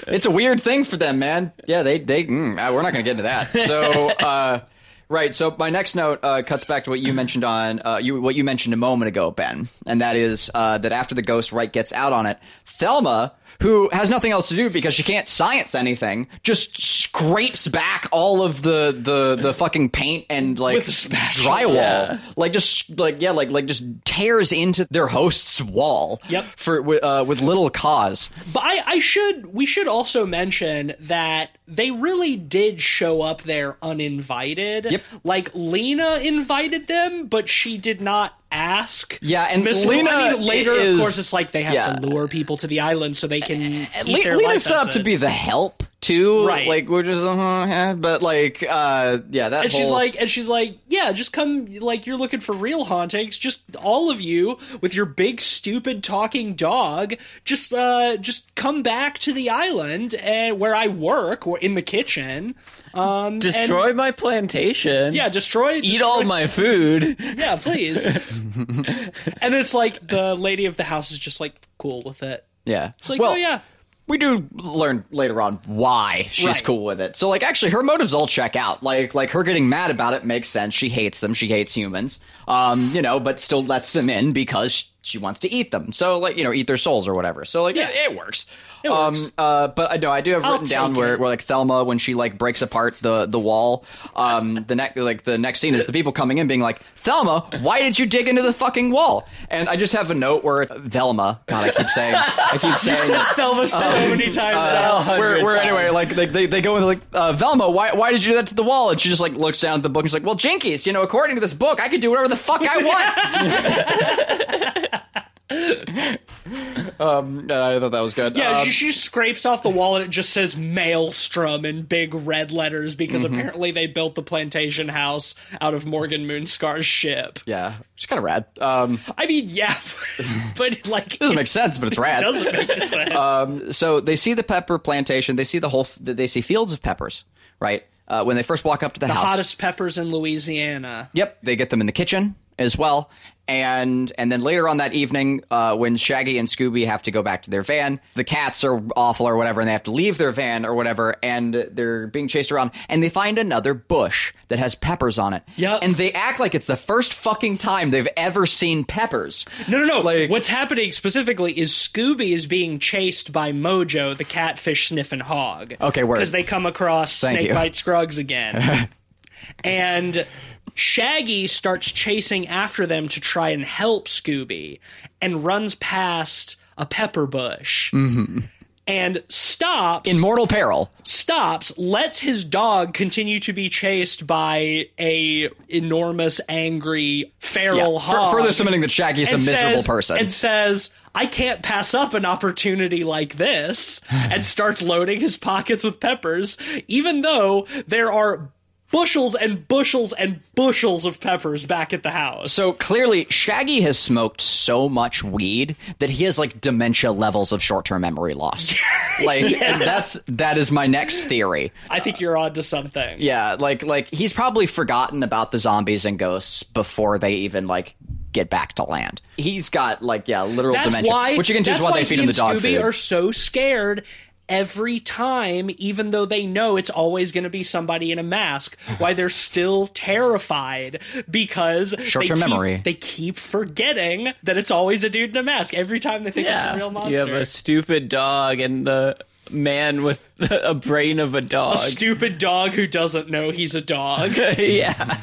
it's a weird thing for them, man. Yeah, they they. Mm, uh, we're not going to get into that. So, uh, right. So my next note uh, cuts back to what you mentioned on uh, you what you mentioned a moment ago, Ben, and that is uh, that after the ghost right gets out on it, Thelma. Who has nothing else to do because she can't science anything? Just scrapes back all of the the, the fucking paint and like drywall, Yeah. like just like yeah, like like just tears into their host's wall. Yep. For with, uh, with little cause. But I, I should we should also mention that they really did show up there uninvited. Yep. Like Lena invited them, but she did not ask. Yeah, and Miss Lena I mean, later, is- of course, it's like they have yeah. to lure people to the island so they can eh, eh, eat Le- their Lena's set up to be the help too, Right. Like we're just, uh, yeah, but like, uh, yeah, that. And she's like, and she's like, yeah, just come. Like you're looking for real hauntings. Just all of you with your big stupid talking dog. Just, uh, just come back to the island and where I work, or in the kitchen. Um, Destroy and- my plantation. yeah, destroy. Eat all my food. Yeah, please. and it's like the lady of the house is just like cool with it. yeah, It's like, well, oh yeah, we do learn later on why she's Right. cool with it. So like, actually, her motives all check out. Like, like her getting mad about it makes sense. She hates them. She hates humans. Um, you know, but still lets them in because she wants to eat them. So like, you know, eat their souls or whatever. So like, yeah, Yeah. it works. It um, works. uh, but I know I do have I'll written down where, where like Thelma when she like breaks apart the the wall. Um, the next like the next scene is the people coming in being like, Thelma, why did you dig into the fucking wall? And I just have a note where Velma. God, I keep saying, I keep saying. Thelma so many times now. Where, where times. anyway, like they, they, they go in like uh, Velma, why why did you do that to the wall? And she just like looks down at the book and she's like, well, Jinkies, you know, according to this book, I could do whatever the fuck I want. um, I thought that was good. Yeah, Um, she, she scrapes off the wall and it just says Maelstrom in big red letters because Mm-hmm. apparently they built the plantation house out of Morgan Moonscar's ship. yeah, she's kind of rad. Um, I mean, yeah, but like, it doesn't make sense, but it's rad. it doesn't make sense. Um, so they see the pepper plantation. They see the whole. They see fields of peppers, right? Uh, when they first walk up to the, the house. hottest peppers in Louisiana. Yep, they get them in the kitchen as well. And and then later on that evening, uh, when Shaggy and Scooby have to go back to their van, the cats are awful or whatever, and they have to leave their van or whatever, and they're being chased around, and they find another bush that has peppers on it. Yep. and they act like it's the first fucking time they've ever seen peppers. No, no, no. Like- What's happening specifically is Scooby is being chased by Mojo, the catfish sniffing hog. Okay, word. Because they come across Thank. Snakebite Scruggs again. and Shaggy starts chasing after them to try and help Scooby and runs past a pepper bush. And stops In mortal peril. stops, lets his dog continue to be chased by a enormous, angry, feral Yeah, hog. fur- further cementing that Shaggy's a miserable says- person. And says, I can't pass up an opportunity like this, and starts loading his pockets with peppers, even though there are bushels and bushels and bushels of peppers back at the house. So clearly, Shaggy has smoked so much weed that he has like dementia levels of short-term memory loss. Like and that's that is my next theory. I think you're on to something. Yeah, like like he's probably forgotten about the zombies and ghosts before they even like get back to land. He's got like yeah, literal That's dementia, why, which you can that's why they feed him the dog Scooby food. are so scared every time, even though they know it's always going to be somebody in a mask. Why they're still terrified because Short-term they keep- memory. They keep forgetting that it's always a dude in a mask every time they think it's a real monster. You have a stupid dog and the man with a brain of a dog. A stupid dog who doesn't know he's a dog. yeah.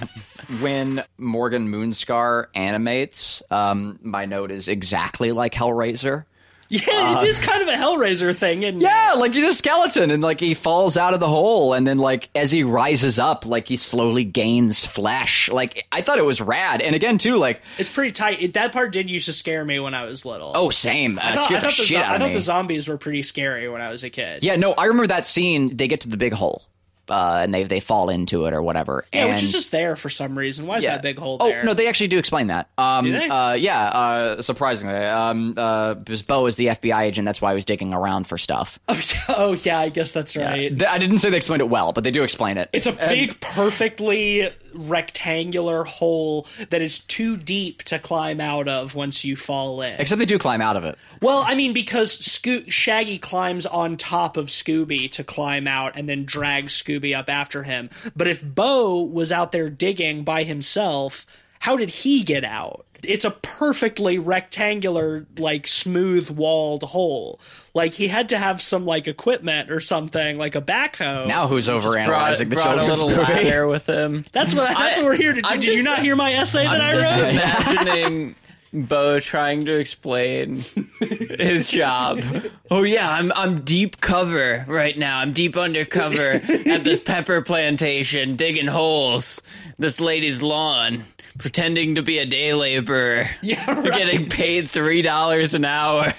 when Morgan Moonscar animates, um, my note is exactly like Hellraiser. Yeah, it is kind of a Hellraiser thing, and Yeah, like he's a skeleton and like he falls out of the hole and then like as he rises up, like he slowly gains flesh. Like I thought it was rad. And again too, like it's pretty tight. It, that part did used to scare me when I was little. oh same. I Uh, thought, I thought the, shit zo- I thought the zombies were pretty scary when I was a kid. yeah, no, I remember that scene. They get to the big hole. Uh, and they they fall into it or whatever. Yeah, and which is just there for some reason. Why is that big hole there? oh, no, they actually do explain that. Um, Do they? Uh, yeah, uh, surprisingly. Um, uh, because Bo is the FBI agent, that's why he was digging around for stuff. oh yeah, I guess that's right. Th- I didn't say they explained it well, but they do explain it. It's a big, perfectly rectangular hole that is too deep to climb out of once you fall in. Except they do climb out of it. Well, I mean, because Sco- Shaggy climbs on top of Scooby to climb out and then drags Scooby up after him. But if Bo was out there digging by himself, how did he get out? It's a perfectly rectangular, like smooth walled hole. Like he had to have some like equipment or something, like a backhoe. Now who's Brought, overanalyzing the brought a children's little movie? with him. that's what that's what we're here to do. I'm Did you just- not hear my essay that I I'm just wrote? imagining Bo trying to explain his job. Oh yeah, I'm I'm deep cover right now. I'm deep undercover at this pepper plantation, digging holes. This lady's lawn, pretending to be a day laborer. Yeah, right. Getting paid three dollars an hour.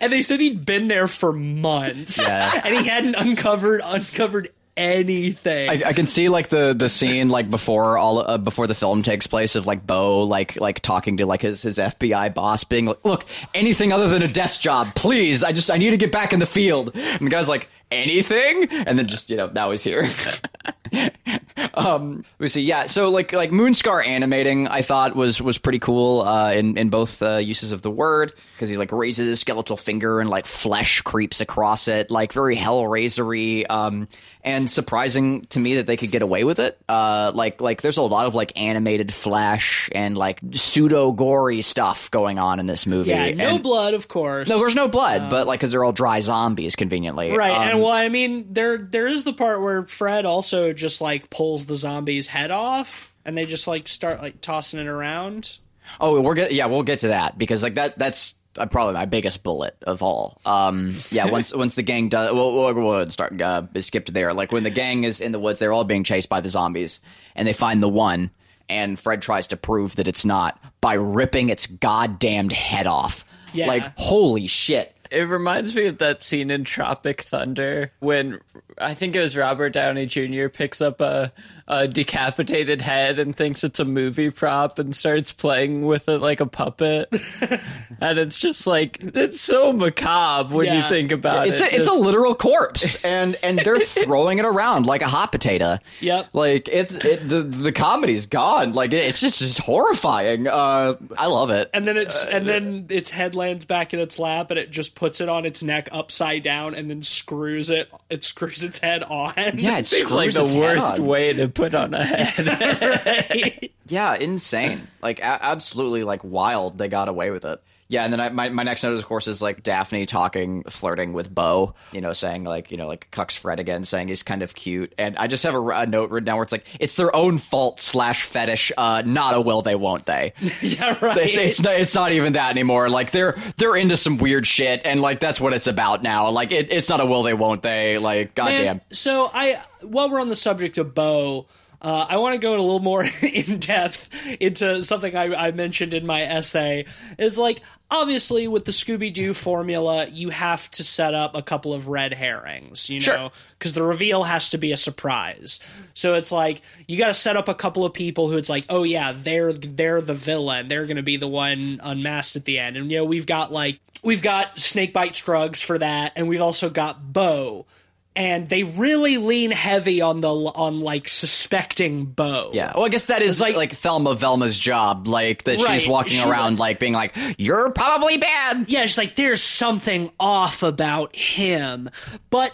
And they said he'd been there for months, Yeah. and he hadn't uncovered uncovered anything. I, I can see like the the scene like before all uh, before the film takes place of like Bo like like talking to like his his FBI boss being like look anything other than a desk job please I just I need to get back in the field. And the guy's like anything? And then just you know now he's here. Um we see yeah so like like moonscar animating i thought was was pretty cool uh in in both uh, uses of the word because he like raises his skeletal finger and like flesh creeps across it like very hellraisery um and surprising to me that they could get away with it uh like like there's a lot of like animated flash and like pseudo gory stuff going on in this movie yeah, no and, blood, of course. no there's no blood but like because they're all dry zombies conveniently Right, Um, and well, I mean, there there is the part where Fred also just like pulls the zombie's head off, and they just like start like tossing it around. Oh, we're get yeah, we'll get to that because like that that's uh, probably my biggest bullet of all. Um, yeah, once once the gang does, well, we'll, we'll start uh, skip to there. Like when the gang is in the woods, they're all being chased by the zombies, and they find the one, and Fred tries to prove that it's not by ripping its goddamned head off. Yeah. Like holy shit. It reminds me of that scene in Tropic Thunder when I think it was Robert Downey Jr. picks up a, a decapitated head and thinks it's a movie prop and starts playing with it like a puppet. and it's just like it's so macabre when you think about It's it. a, it's a literal corpse, and and they're throwing it around like a hot potato. Yep. Like it's it, the the comedy's gone. Like it's just just horrifying. Uh, I love it. And then it's Uh, and then its head lands back in its lap, and it just puts it on its neck upside down, and then screws it. It screws its head on. yeah, it seems like the its head worst on. way to put on a head. Yeah, insane. like a- absolutely like wild. They got away with it. Yeah, and then I, my my next note, of course, is like Daphne talking, flirting with Bo. You know, saying like you know like cucks Fred again, saying he's kind of cute. And I just have a, a note written down where it's like it's their own fault slash fetish, uh, not a will they won't they. yeah, right. it's it's not, it's not even that anymore. Like they're they're into some weird shit, and like that's what it's about now. Like it, it's not a will they won't they. Like Man, goddamn. So I, while we're on the subject of Bo, uh, I want to go in a little more in depth into something I, I mentioned in my essay. Is like obviously with the Scooby Doo formula, you have to set up a couple of red herrings, you know, because the reveal has to be a surprise. So it's like you got to set up a couple of people who it's like, oh yeah, they're they're the villain. They're going to be the one unmasked at the end, and you know we've got like we've got Snakebite Scruggs for that, and we've also got Bo and they really lean heavy on the on like suspecting Bo. Yeah. Well, I guess that is like- like, Thelma Velma's job, like that Right. she's walking She's around like- like, being like, "You're probably bad." yeah. She's like, there's something off about him, but.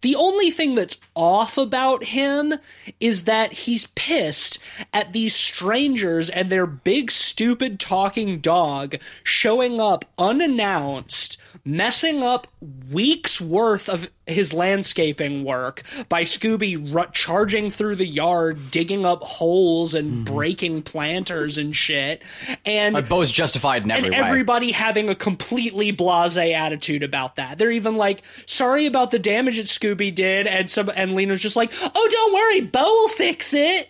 The only thing that's off about him is that he's pissed at these strangers and their big, stupid talking dog showing up unannounced, messing up weeks worth of his landscaping work by Scooby ru- charging through the yard, digging up holes and hmm. breaking planters and shit. And Bo's justified in every and everybody having a completely blasé attitude about that. They're even like, "Sorry about the damage that Scooby did," and some and Lena's just like, "Oh, don't worry, Bo will fix it."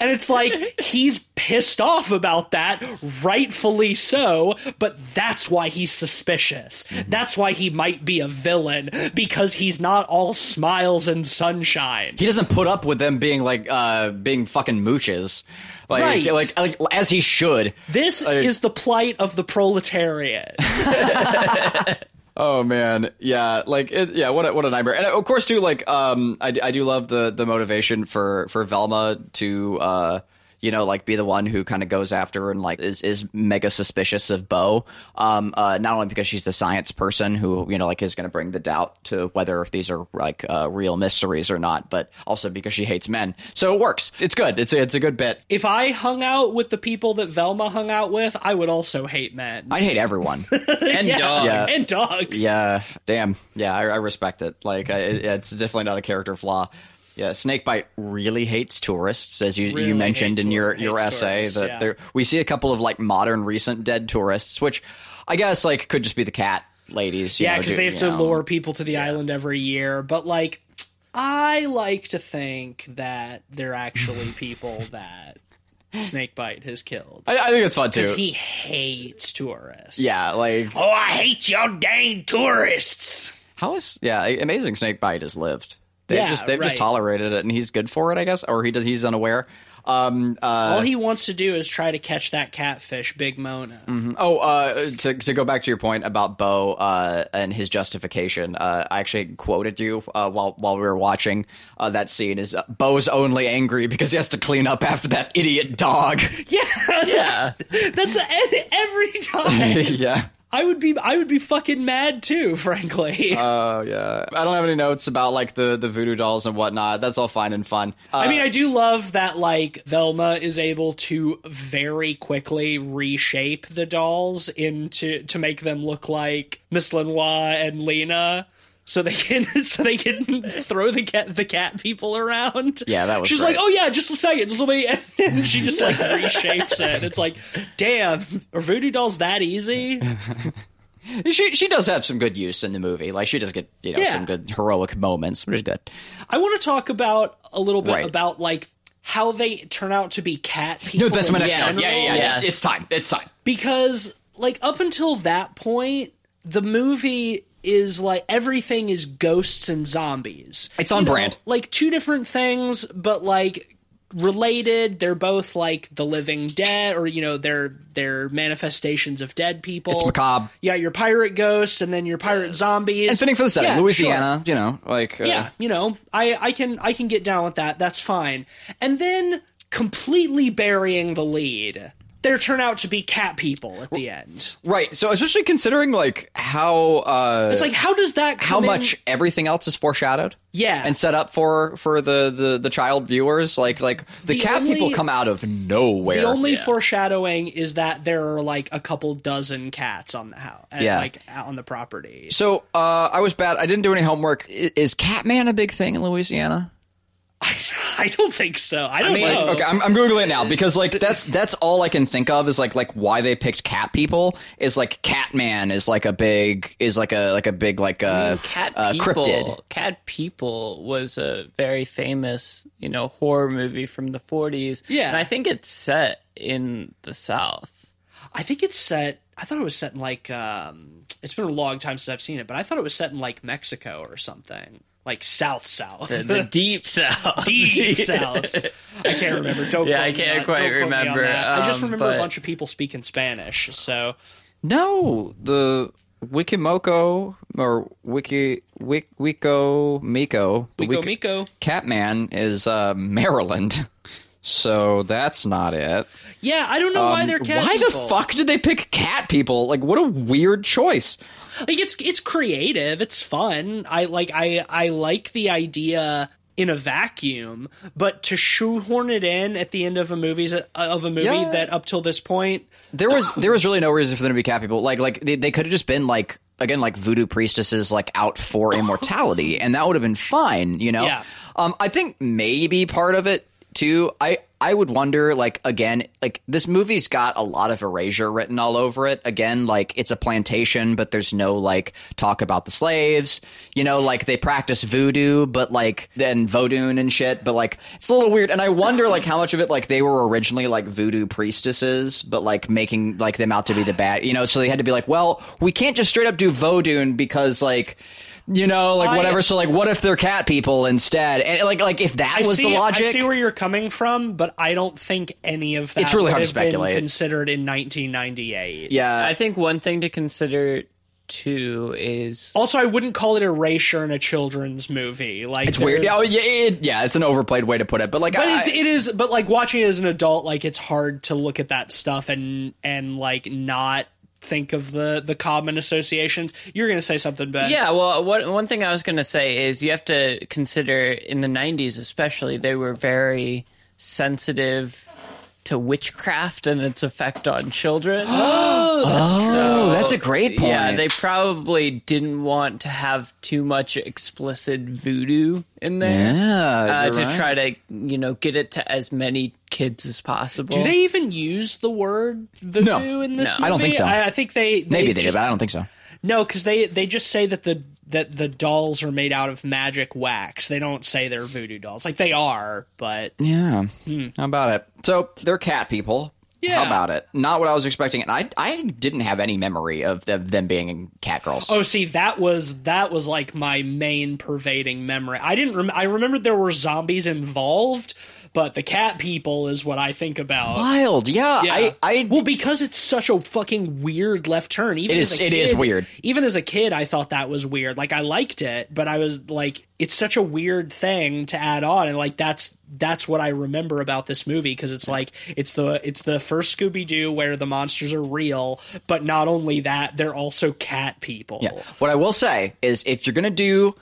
and it's like he's pissed off about that, rightfully so. But that's why he's suspicious. That's why he might be a villain because he's not all smiles and sunshine. he doesn't put up with them being like uh being fucking mooches. Like, Right. like like as he should. This Like- is the plight of the proletariat. Oh man, yeah, like it, yeah, what a, what a nightmare. And of course, too, like um, I, I do love the the motivation for for Velma to uh, you know, like be the one who kind of goes after and like is is mega suspicious of Bo. Um, uh, not only because she's the science person who you know like is going to bring the doubt to whether these are like uh, real mysteries or not, but also because she hates men. So it works. It's good. It's a, it's a good bit. if I hung out with the people that Velma hung out with, I would also hate men. I hate everyone. and yeah, dogs. Yeah. and dogs. Yeah, damn. Yeah, I, I respect it. Like, I, it's definitely not a character flaw. Yeah, Snakebite really hates tourists, as you, Really you mentioned in your, your essay. tourists, that yeah. there we see a couple of like modern, recent dead tourists, which I guess like could just be the cat ladies. you Yeah, because they have to know. lure people to the island every year. But like, I like to think that they're actually people that Snakebite has killed I, I think it's fun too. because he hates tourists. yeah, like Oh, I hate y'all dang tourists. how is yeah? Amazing Snakebite has lived. They've Yeah, just they've right. just tolerated it, and he's good for it, I guess, or he does he's unaware. Um, uh, All he wants to do is try to catch that catfish, Big Mona. Oh, uh, to to go back to your point about Bo uh, and his justification, uh, I actually quoted you uh, while while we were watching uh, that scene. Is uh, Bo's only angry because he has to clean up after that idiot dog? Yeah, Yeah. that's every time. yeah. I would be, I would be fucking mad too, frankly. Oh yeah. I don't have any notes about like the the voodoo dolls and whatnot. That's all fine and fun. Uh, I mean, I do love that like Velma is able to very quickly reshape the dolls into to make them look like Miss Lenoir and Lena. So they can, so they can throw the cat, the cat people around. Yeah, that was She's like, oh yeah, just a second, just let me, and she just like reshapes it. It's like, damn, are voodoo dolls that easy? she she does have some good use in the movie. Like she does get you know Yeah. some good heroic moments, which is good. I want to talk about a little bit Right. about like how they turn out to be cat people. No, that's my next. Yeah, yeah, yeah, yeah. It's time. It's time. because like up until that point the movie is like everything is ghosts and zombies It's on You know, brand. like two different things but like related they're both like the living dead or you know they're they're manifestations of dead people It's macabre. yeah your pirate ghosts and then your pirate zombies And fitting for the setting, Yeah, sure. Louisiana. You know, like uh, yeah, you know, I I can I can get down with that. That's fine. And then completely burying the lead. There turn out to be cat people at the end. right. So especially considering like how uh, It's like how does that how come in- much everything else is foreshadowed Yeah. and set up for for the the, the child viewers like like the, The cat only- people come out of nowhere the only Yeah. foreshadowing is that there are like a couple dozen cats on the house, Yeah. like out on the property. so uh i was bad i didn't do any homework is catman a big thing in louisiana I, I don't think so. I don't mean, know. okay I'm, I'm googling it now because like that's that's all i can think of is like like why they picked cat people is like catman is like a big is like a like a big like uh, Cat uh People. cryptid Cat People was a very famous, you know, horror movie from the 40s. Yeah. And I think it's set in the South. I think it's set. I thought it was set in like. Um, it's been a long time since I've seen it, but I thought it was set in like Mexico or something, like South South. The Deep South. deep south. I can't remember. Don't Yeah, I can't quite don't quote me on remember, that. I just um, remember a bunch of people speaking Spanish. So no the wikimoco or wiki wik, wiko miko the Miko Wik- Miko. Catman is uh, Maryland, so that's not it. Yeah, I don't know why they're cat Um, Why people. the fuck did they pick cat people? Like, what a weird choice. Like it's it's creative. It's fun. I like I I like the idea in a vacuum, but to shoehorn it in at the end of a movie's of a movie Yeah. that up till this point There was there was really no reason for them to be cat people. Like like they, they could have just been like again like voodoo priestesses like out for immortality, and that would have been fine, you know. Yeah. Um, I think maybe part of it too. I I would wonder like again like this movie's got a lot of erasure written all over it. Again, like it's a plantation, but there's no like talk about the slaves. You know, like they practice voodoo, but like then voodoo and shit. But like it's a little weird, and I wonder like how much of it like they were originally like voodoo priestesses, but like making like them out to be the bad. You know, so they had to be like, well, we can't just straight up do voodoo because like. You know, like I- whatever. So, like, what if they're cat people instead? And like, like if that I was see, the logic, I see where you're coming from, but I don't think any of that It's really would hard to been speculate. considered in 1998. yeah, I think one thing to consider too is Also, I wouldn't call it erasure in a children's movie. Like It's weird. Oh, yeah, it, yeah, it's an overplayed way to put it, but like, But I, it's it is but like watching it as an adult, like it's hard to look at that stuff and and like not think of the the common associations. You're gonna say something, Ben? Yeah, well, what, one thing I was going to say is you have to consider in the 90s, especially, they were very sensitive to witchcraft and its effect on children. oh, oh, that's a great point. Yeah, they probably didn't want to have too much explicit voodoo in there. yeah, Uh, you're to right. try to, you know, get it to as many kids as possible. Do they even use the word voodoo No. in this No. movie? I don't think so. I, I think they, they maybe they did, but I don't think so. No, because they they just say that the that the dolls are made out of magic wax. They don't say they're voodoo dolls. Like they are, but Yeah, how about it? So they're cat people. Yeah. How about it? Not what I was expecting, and I I didn't have any memory of them, them being cat girls. Oh, see, that was that was like my main pervading memory. I didn't. Rem- I remembered there were zombies involved, but the cat people is what I think about. Wild, yeah. Yeah. I I well, because it's such a fucking weird left turn. Even It as is- a it is kid- weird. Even as a kid, I thought that was weird. Like I liked it, but I was like, it's such a weird thing to add on, and like that's that's what I remember about this movie because it's like it's the it's the first Scooby Doo where the monsters are real, but not only that, they're also cat people. Yeah. What I will say is if you're going to do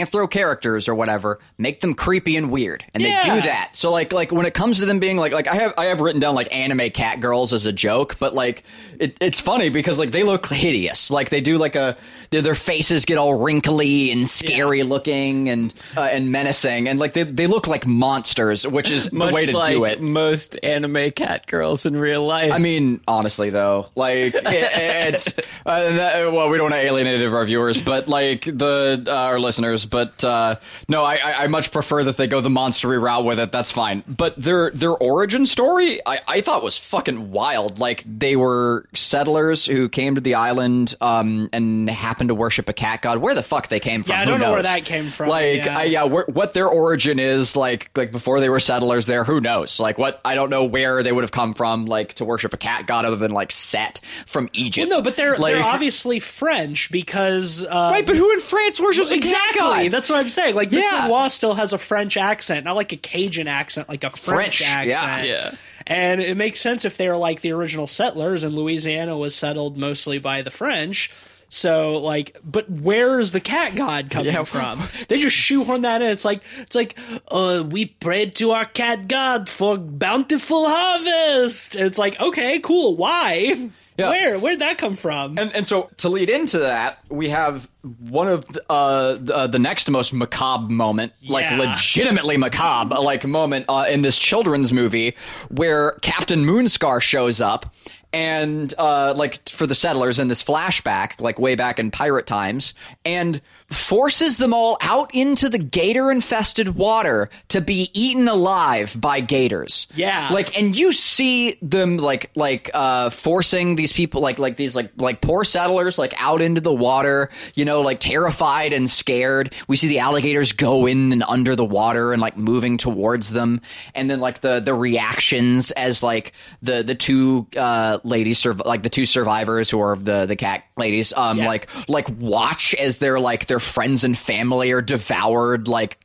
anthro characters or whatever, make them creepy and weird. And Yeah. they do that. So like like when it comes to them being like like I have I have written down like anime cat girls as a joke, but like it, it's funny because like they look hideous. Like they do like a their, their faces get all wrinkly and scary looking and uh, and menacing and like they they look like monsters, which is the way to like do it. most anime cat girls in real life. I mean, honestly, though, like it, it's uh, that, well, we don't want to alienate our viewers, but like the uh, our listeners. But uh, no, I, I, I much prefer that they go the monstery route with it. That's fine. But their their origin story, I, I thought was fucking wild. Like they were settlers who came to the island um, and happened to worship a cat god. Where the fuck they came from? Yeah, I don't know where that came from, Like, yeah. I, yeah, where, what their origin is, like, like before they were settlers there, who knows? Like, what I don't know where they would have come from, like, to worship a cat god other than like Set from Egypt. No, but they're like, they're obviously French because uh, right. But who in France worships a cat exactly that's what I'm saying. Like Mr. Yeah. Law still has a French accent, not like a Cajun accent, like a French, French, yeah. accent. Yeah. And it makes sense if they're like the original settlers, and Louisiana was settled mostly by the French. So like, but where is the cat god coming Yeah. from? They just shoehorn that in. It's like it's like, uh, we prayed to our cat god for bountiful harvest. It's like, okay, cool. Why? Yeah. Where? Where'd that come from? And, and so to lead into that, we have one of the, uh, the, uh, the next most macabre moment, like legitimately macabre, like moment uh, in this children's movie where Captain Moonscar shows up and uh, like for the settlers in this flashback, like way back in pirate times, and forces them all out into the gator infested water to be eaten alive by gators. Yeah. Like and you see them like like uh forcing these people like like these like like poor settlers like out into the water, you know, like terrified and scared. We see the alligators go in and under the water and like moving towards them and then like the the reactions as like the the two uh ladies like the two survivors who are the the cat ladies um Yeah. like like watch as they're like their friends and family are devoured like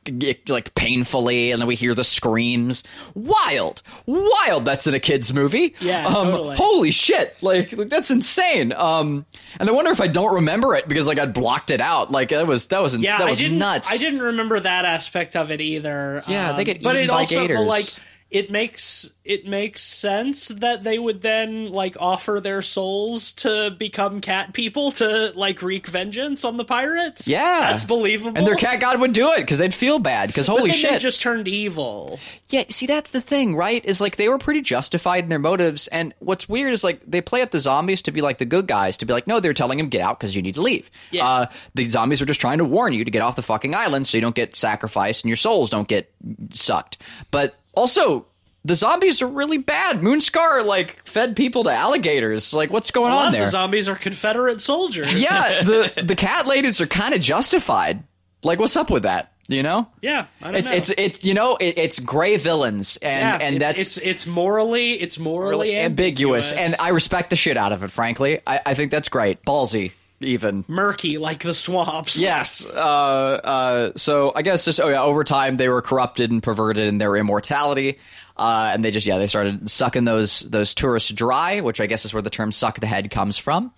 like painfully and then we hear the screams wild wild that's in a kids movie Yeah, um, totally. holy shit like, like that's insane um and i wonder if i don't remember it because like i blocked it out like that was that was ins- Yeah, that I didn't. nuts I didn't remember that aspect of it either. Yeah, Um, they get but eaten it by also, gators. But like, it makes it makes sense that they would then like offer their souls to become cat people to like wreak vengeance on the pirates. Yeah. that's believable. And their cat god would do it because they'd feel bad. Because holy shit, they just turned evil. Yeah, see, that's the thing, right? Is like they were pretty justified in their motives. And what's weird is like they play up the zombies to be like the good guys, to be like, no, they're telling him get out because you need to leave. Yeah. Uh, the zombies are just trying to warn you to get off the fucking island so you don't get sacrificed and your souls don't get sucked. But also, the zombies are really bad. Moonscar like fed people to alligators. Like, what's going on there? the zombies are Confederate soldiers. yeah, the the cat ladies are kind of justified. Like, what's up with that? You know? yeah. I don't It's know. it's it's you know it, it's gray villains and yeah, and it's, that's it's it's morally it's morally really ambiguous. and I respect the shit out of it. Frankly, I, I think that's great, ballsy even. murky like the swamps. Yes. Uh, uh, so I guess just oh yeah, over time they were corrupted and perverted in their immortality, uh, and they just yeah they started sucking those those tourists dry, which I guess is where the term "suck the head" comes from.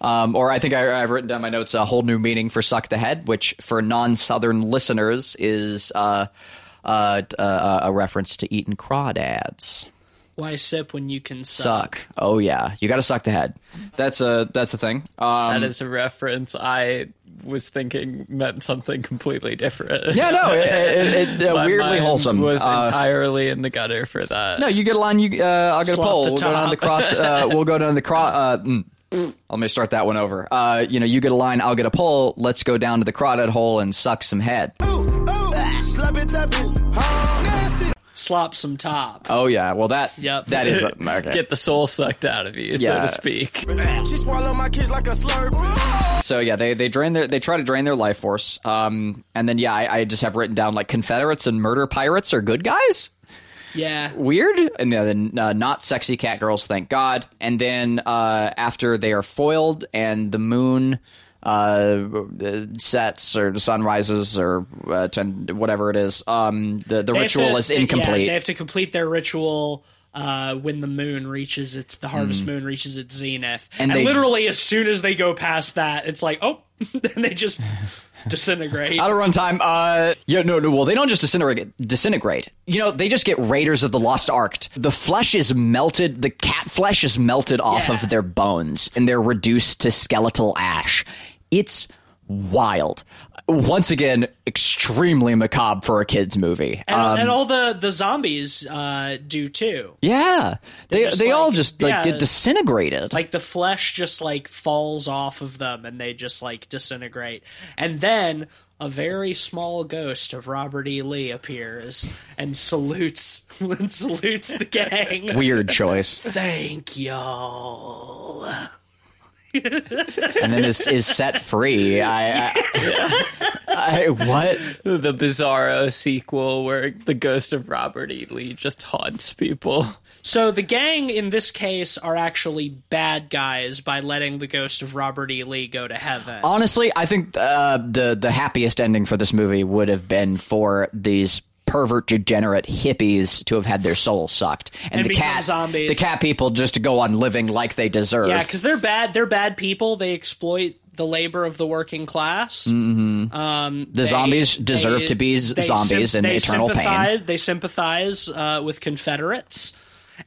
Um, or I think I, I've written down my notes a whole new meaning for "suck the head," which for non-southern listeners is uh, uh, uh, a reference to eating crawdads. Why sip when you can suck? Suck. Oh yeah, you got to suck the head. That's a that's a thing. Um, That is a reference I was thinking meant something completely different. yeah, no, it, it, it, uh, My weirdly mind wholesome. Was Uh, entirely in the gutter for that. No, you get a line. You, uh, I'll get a Slap poll. the We'll go down the cross. Uh, we'll go down the cross. Uh, mm. Let me start that one over. Uh, you know, you get a line. I'll get a pole. Let's go down to the crawdad hole and suck some head. Slap it, Slop some top. Oh yeah, well that Yep. that is okay. Get the soul sucked out of you, Yeah. so to speak. She swallow my kids like a slurp. So yeah, they they drain their they try to drain their life force. Um, and then yeah, I, I just have written down like Confederates and murder pirates are good guys. Yeah. weird and then uh, not sexy cat girls thank god and then uh, after they are foiled and the moon uh, sets or sunrises or uh, ten, whatever it is um, the, the They ritual to- is incomplete Yeah, they have to complete their ritual uh, when the moon reaches its the harvest Mm. moon reaches its zenith, And and, they- literally as soon as they go past that, it's like oh, and they just disintegrate. out of runtime uh yeah no no well they don't just disintegrate disintegrate you know they just get raiders of the lost ark the flesh is melted the cat flesh is melted off Yeah. of their bones and they're reduced to skeletal ash it's wild once again extremely macabre for a kids movie and, Um, and all the the zombies uh, do too. yeah they just they all like- just like yeah. get disintegrated Like the flesh just like falls off of them and they just like disintegrate. And then a very small ghost of Robert E. Lee appears and salutes and salutes the gang. weird choice Thank y'all. And then is is set free i, I, I what The Bizarro sequel where the ghost of Robert E. Lee just haunts people. So the gang in this case are actually bad guys by letting the ghost of Robert E. Lee go to heaven. Honestly, I think uh, the the happiest ending for this movie would have been for these pervert degenerate hippies to have had their souls sucked and, And the cat zombies. the cat people just to go on living like they deserve yeah, because they're bad. They're bad people. They exploit the labor of the working class. Um, the they- zombies deserve they- to be zombies sym- in eternal pain They sympathize uh, with Confederates.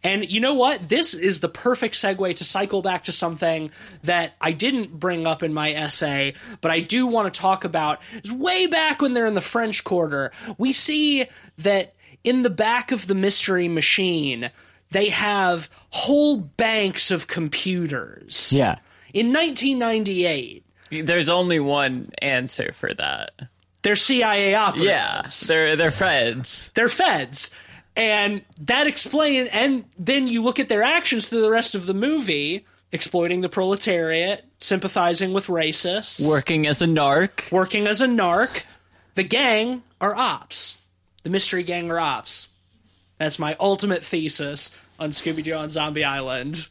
And you know what? This is the perfect segue to cycle back to something that I didn't bring up in my essay, but I do want to talk about. Is way back when they're in the French Quarter, we see that in the back of the mystery machine, they have whole banks of computers. yeah In 1998, There's only one answer for that. they're CIA operatives. Yeah, they're they're friends. they're feds and that explain and then you look at their actions through the rest of the movie exploiting the proletariat sympathizing with racists. Working as a narc. working as a narc. The gang are ops. The mystery gang are ops. That's my ultimate thesis on scooby-doo on zombie island.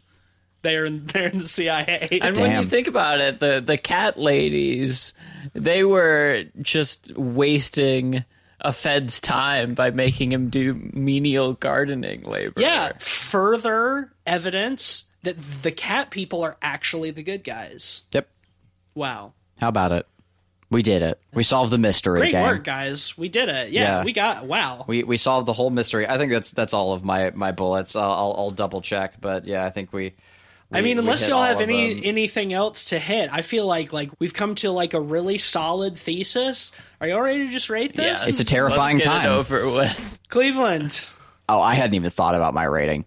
They're in, they're in the cia And when you think about it, the the cat ladies, they were just wasting a Fed's time by making him do menial gardening labor. yeah further evidence that the cat people are actually the good guys yep wow how about it We did it. We solved the mystery. Great gang. work, guys. We did it. Yeah, Yeah. we got wow. We we solved the whole mystery. I think that's that's all of my my bullets. I'll I'll, I'll double check, but yeah, I think we. I mean, unless y'all have any them. anything else to hit, I feel like like we've come to like a really solid thesis. Are y'all ready to just rate this? Yeah, It's a terrifying let's get time. It over with. Cleveland. Oh, I hadn't even thought about my rating.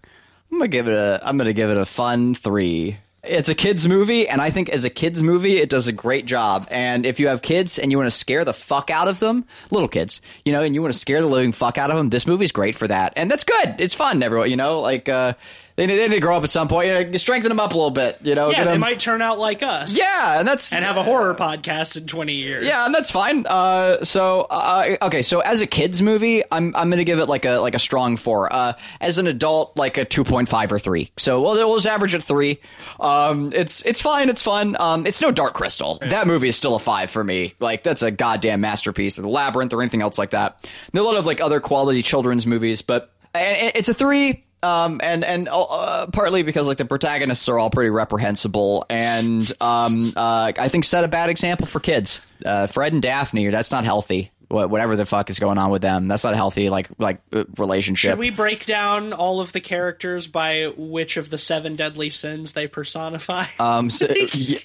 I'm gonna give it a. I'm gonna give it a fun three. It's a kids movie, and I think as a kids movie, it does a great job. And if you have kids and you want to scare the fuck out of them, little kids, you know, and you want to scare the living fuck out of them, this movie's great for that. And that's good. It's fun, everyone. You know, like uh, they need, they need to grow up at some point. You, know, you strengthen them up a little bit. You know, Yeah, they might turn out like us. Yeah, and that's And have a horror podcast in 20 years. Yeah, and that's fine. Uh, so uh, okay, so as a kids movie, I'm I'm gonna give it like a like a strong four. Uh, as an adult, like a two point five or three. So we'll we'll just average at three. Um, it's it's fine. It's fun. Um, it's no Dark Crystal. That movie is still a five for me. Like that's a goddamn masterpiece. Or the Labyrinth or anything else like that. Are a lot of like other quality children's movies, but and it's a three. Um, and and uh, partly because like the protagonists are all pretty reprehensible, and um, uh, I think set a bad example for kids. Uh, Fred and Daphne, that's not healthy. Wha- Whatever the fuck is going on with them, that's not a healthy. Like like uh, relationship. Should we break down all of the characters by which of the seven deadly sins they personify? um, so-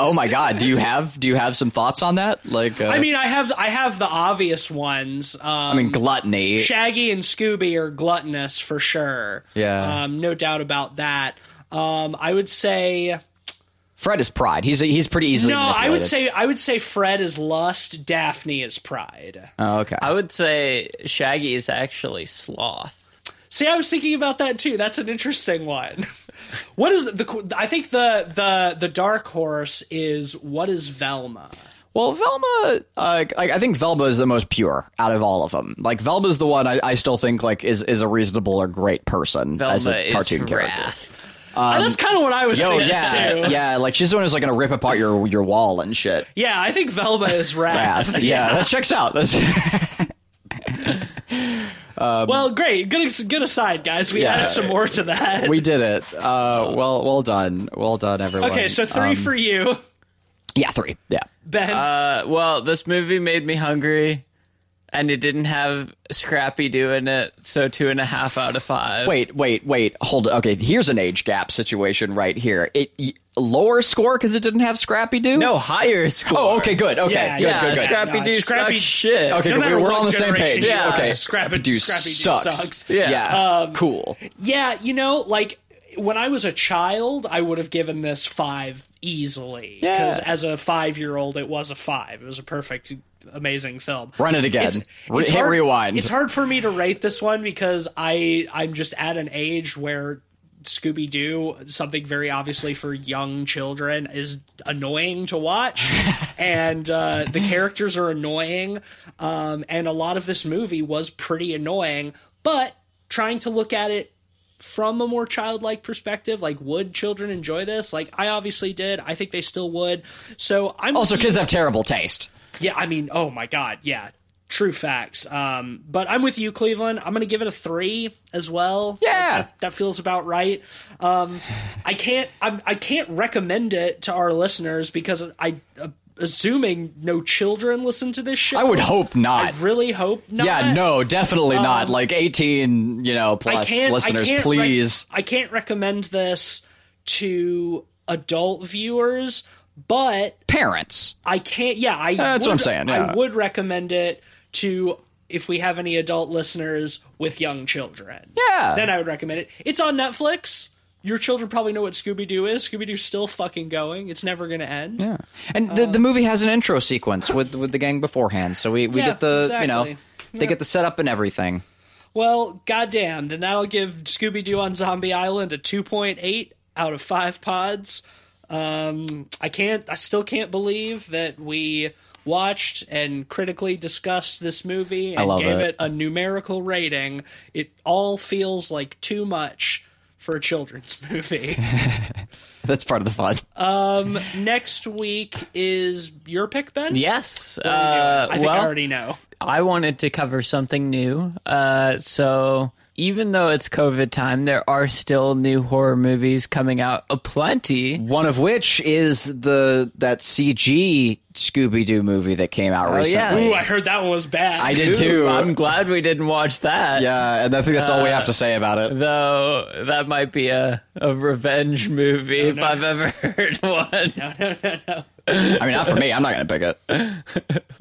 oh my god, do you have do you have some thoughts on that? Like, uh, I mean, I have I have the obvious ones. Um, I mean, gluttony. Shaggy and Scooby are gluttonous for sure. Yeah. um, no doubt about that. Um, I would say Fred is pride. He's he's pretty easily. no. I would say I would say Fred is lust. Daphne is pride. Oh, okay. I would say Shaggy is actually sloth. See, I was thinking about that too. That's an interesting one. what is the? I think the the the dark horse is what is Velma? Well, Velma, uh, I, I think Velma is the most pure out of all of them. Like Velma's the one I, I still think like is is a reasonable or great person as Velma a is cartoon character. Wrath. That's kind of what I was Yo, thinking yeah, too. yeah. Like she's the one who's like gonna rip apart your your wall and shit. Yeah, I think Velma is wrath. Wrath. Yeah, that checks out. That's Well, great. Good, good aside, guys. We Yeah. added some more to that. we did it. Uh, well, well done, well done, everyone. okay, so three Um, for you, yeah, three. Yeah. Ben. Uh, well, this movie made me hungry, and it didn't have Scrappy doing it, so two and a half out of five. Wait, wait, wait. Hold. on. Okay, here's an age gap situation right here. It y- lower score because it didn't have Scrappy Doo. no higher score. Oh, okay, good. Okay, Yeah, good, yeah, good, good. Scrappy No, Doo Scrappy- sucks shit. Okay, no good. matter We're what on the same page. Yeah, okay, Scrappy Doo Scrappy Doo sucks. sucks. Yeah. Yeah, um, cool. Yeah, you know, like when I was a child, I would have given this five easily Yeah. because as a five-year-old, it was a five. It was a perfect, amazing film. Run it again. Re- hit hard, rewind. It's hard for me to rate this one because I I'm just at an age where Scooby Doo, something very obviously for young children, is annoying to watch, and uh, the characters are annoying, um, and a lot of this movie was pretty annoying. But trying to look at it from a more childlike perspective, like would children enjoy this? Like I obviously did. I think they still would. So I'm Also, kids have terrible taste. Yeah, I mean, oh my god, yeah, true facts. Um, but I'm with you, Cleveland. I'm gonna give it a three as well. Yeah. That, that feels about right. Um, I can't, I'm, I can't recommend it to our listeners because I, uh, assuming no children listen to this show. I would hope not. I really hope not. yeah, no, definitely not. Like eighteen, you know, plus listeners, I please. I can't recommend this to adult viewers, but Parents. I can't. Yeah, I. That's would, what I'm saying, yeah. I would recommend it to if we have any adult listeners with young children. Yeah. then I would recommend it. It's on Netflix. Your children probably know what Scooby Doo is. Scooby Doo's still fucking going. It's never going to end. Yeah. And the, the movie has an intro sequence with with the gang beforehand, so we, we Yeah, get the you know exactly. they get the setup and everything. Well, goddamn. Then that'll give Scooby Doo on Zombie Island a 2.8 out of five pods. Um, I can't. I still can't believe that we watched and critically discussed this movie and gave it. it a numerical rating. It all feels like too much for a children's movie. That's part of the fun. Um, next week is your pick, Ben. Yes. What are we doing? Uh, I think well, I already know. I wanted to cover something new. Uh, so even though it's COVID time, there are still new horror movies coming out aplenty. One of which is the that CG Scooby Doo movie that came out Oh, yeah. recently. Ooh, I heard that one was bad. I did too. I'm glad we didn't watch that. yeah, and I think that's all we have to say about it. Though that might be a, a revenge movie if I've ever heard one. No, no, no, no. I mean, not for me. I'm not going to pick it.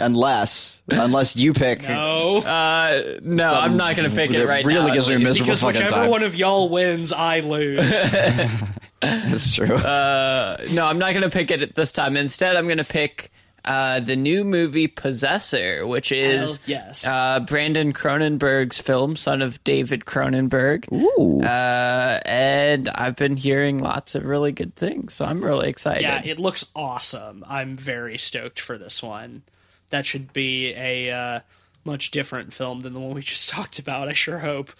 unless, unless you pick. No, Uh, no, I'm not going to pick it right really now. gives at me a least. miserable because fucking whichever time. one of y'all wins, I lose. That's true. Uh, no, I'm not going to pick it this time. Instead, I'm going to pick uh, the new movie Possessor, which is Hell yes. uh, Brandon Cronenberg's film, son of David Cronenberg. Ooh. Uh, and I've been hearing lots of really good things, so I'm really excited. yeah, it looks awesome. I'm very stoked for this one. That should be a uh, much different film than the one we just talked about. I sure hope.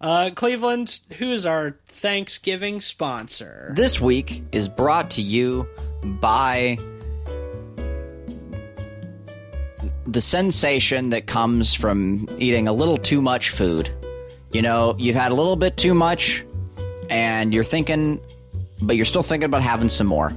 Uh, Cleveland, who is our Thanksgiving sponsor? This week is brought to you by the sensation that comes from eating a little too much food. You know, you've had a little bit too much, and you're thinking, but you're still thinking about having some more.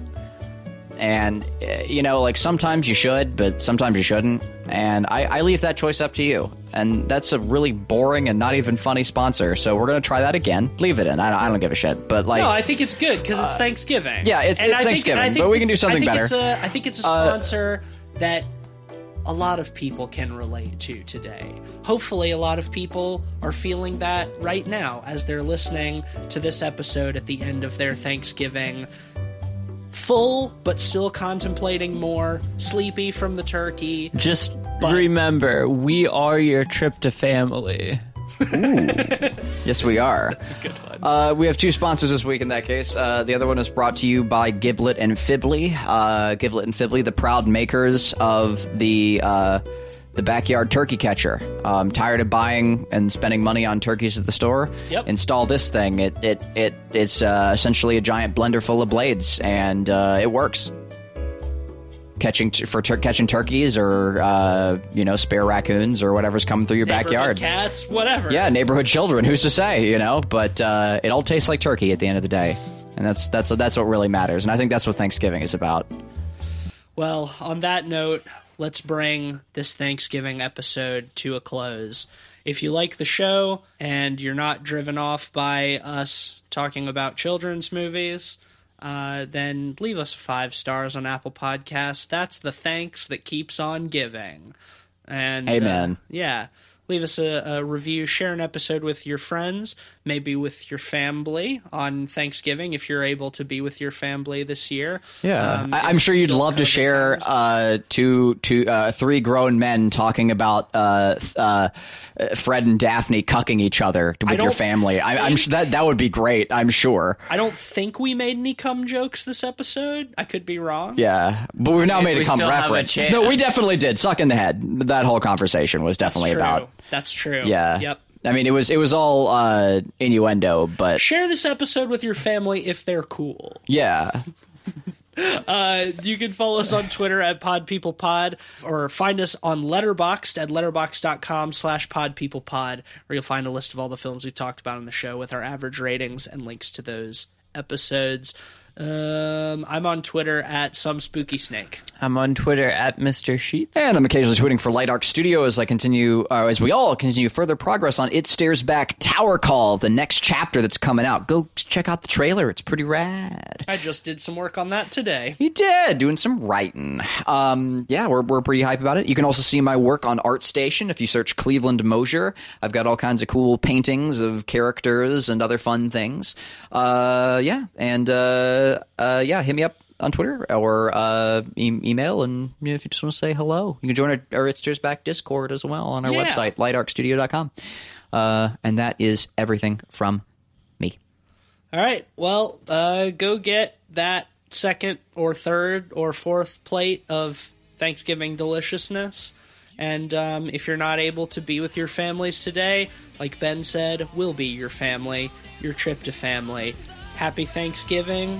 And, uh, you know, like sometimes you should, but sometimes you shouldn't. And I, I leave that choice up to you. And that's a really boring and not even funny sponsor. So we're going to try that again. Leave it in. I, I don't give a shit. But, like. No, I think it's good because it's Thanksgiving. Uh, yeah, it's- And it's I think- Thanksgiving, I think but we can do something I better. A, I think it's a Uh, sponsor that a lot of people can relate to today. Hopefully, a lot of people are feeling that right now as they're listening to this episode at the end of their Thanksgiving. Full, but still contemplating more, sleepy from the turkey. Just But- remember, we are your trip to family. Yes, we are. It's a good one. Uh, we have two sponsors this week in that case. Uh, the other one is brought to you by Giblet and Fibley. Uh, Giblet and Fibley, the proud makers of the uh, the backyard turkey catcher. Um, tired of buying and spending money on turkeys at the store? Yep. Install this thing. It it it it's uh, essentially a giant blender full of blades, and uh, it works. Catching t- for tur- catching turkeys or uh, you know spare raccoons or whatever's coming through your backyard. Cats, whatever. Yeah, neighborhood children. Who's to say? You know, but uh, it all tastes like turkey at the end of the day, and that's that's that's what really matters. And I think that's what Thanksgiving is about. Well, on that note, let's bring this Thanksgiving episode to a close. If you like the show and you're not driven off by us talking about children's movies, uh, then leave us five stars on Apple Podcasts. That's the thanks that keeps on giving. And uh, Amen. yeah. Leave us a, a review, share an episode with your friends, maybe with your family on Thanksgiving if you're able to be with your family this year. Um, I, I'm sure you'd love to share times. uh, two two uh, three grown men talking about uh, uh, Fred and Daphne cucking each other with your don't family. I, I'm sure that that would be great. I'm sure. I don't think we made any cum jokes this episode. I could be wrong. Yeah, but we've now made a we cum still have a reference. No, we definitely did. Suck in the head. That whole conversation was That's definitely true. about. That's true. Yeah. Yep. I mean, it was it was all uh, innuendo, but Share this episode with your family if they're cool. yeah. Uh, you can follow us on Twitter at PodPeoplePod or find us on Letterboxd at letterboxd.com slash PodPeoplePod where you'll find a list of all the films we've talked about on the show with our average ratings and links to those episodes. Um, I'm on Twitter at some spooky snake. I'm on Twitter at Mr. Sheets. And I'm occasionally tweeting for Light Arc Studio as I continue, uh, as we all continue further progress on It Stares Back Tower Call, the next chapter that's coming out. Go check out the trailer; it's pretty rad. I just did some work on that today. You did doing some writing. Um, yeah, we're we're pretty hype about it. You can also see my work on ArtStation if you search Cleveland Mosier. I've got all kinds of cool paintings of characters and other fun things. Uh, yeah, and uh, uh, yeah, hit me up on Twitter or uh, e- email, and you know, if you just want to say hello, you can join our, our It Stares Back Discord as well on our Yeah. website, lightarcstudio.com. Uh, and that is everything from me. All right. Well, uh, go get that second or third or fourth plate of Thanksgiving deliciousness. And um, if you're not able to be with your families today, like Ben said, we'll be your family, your trip to family. Happy Thanksgiving.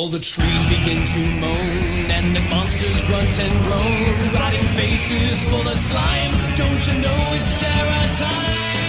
All the trees begin to moan, and the monsters grunt and groan. Rotting faces full of slime. Don't you know it's terror time?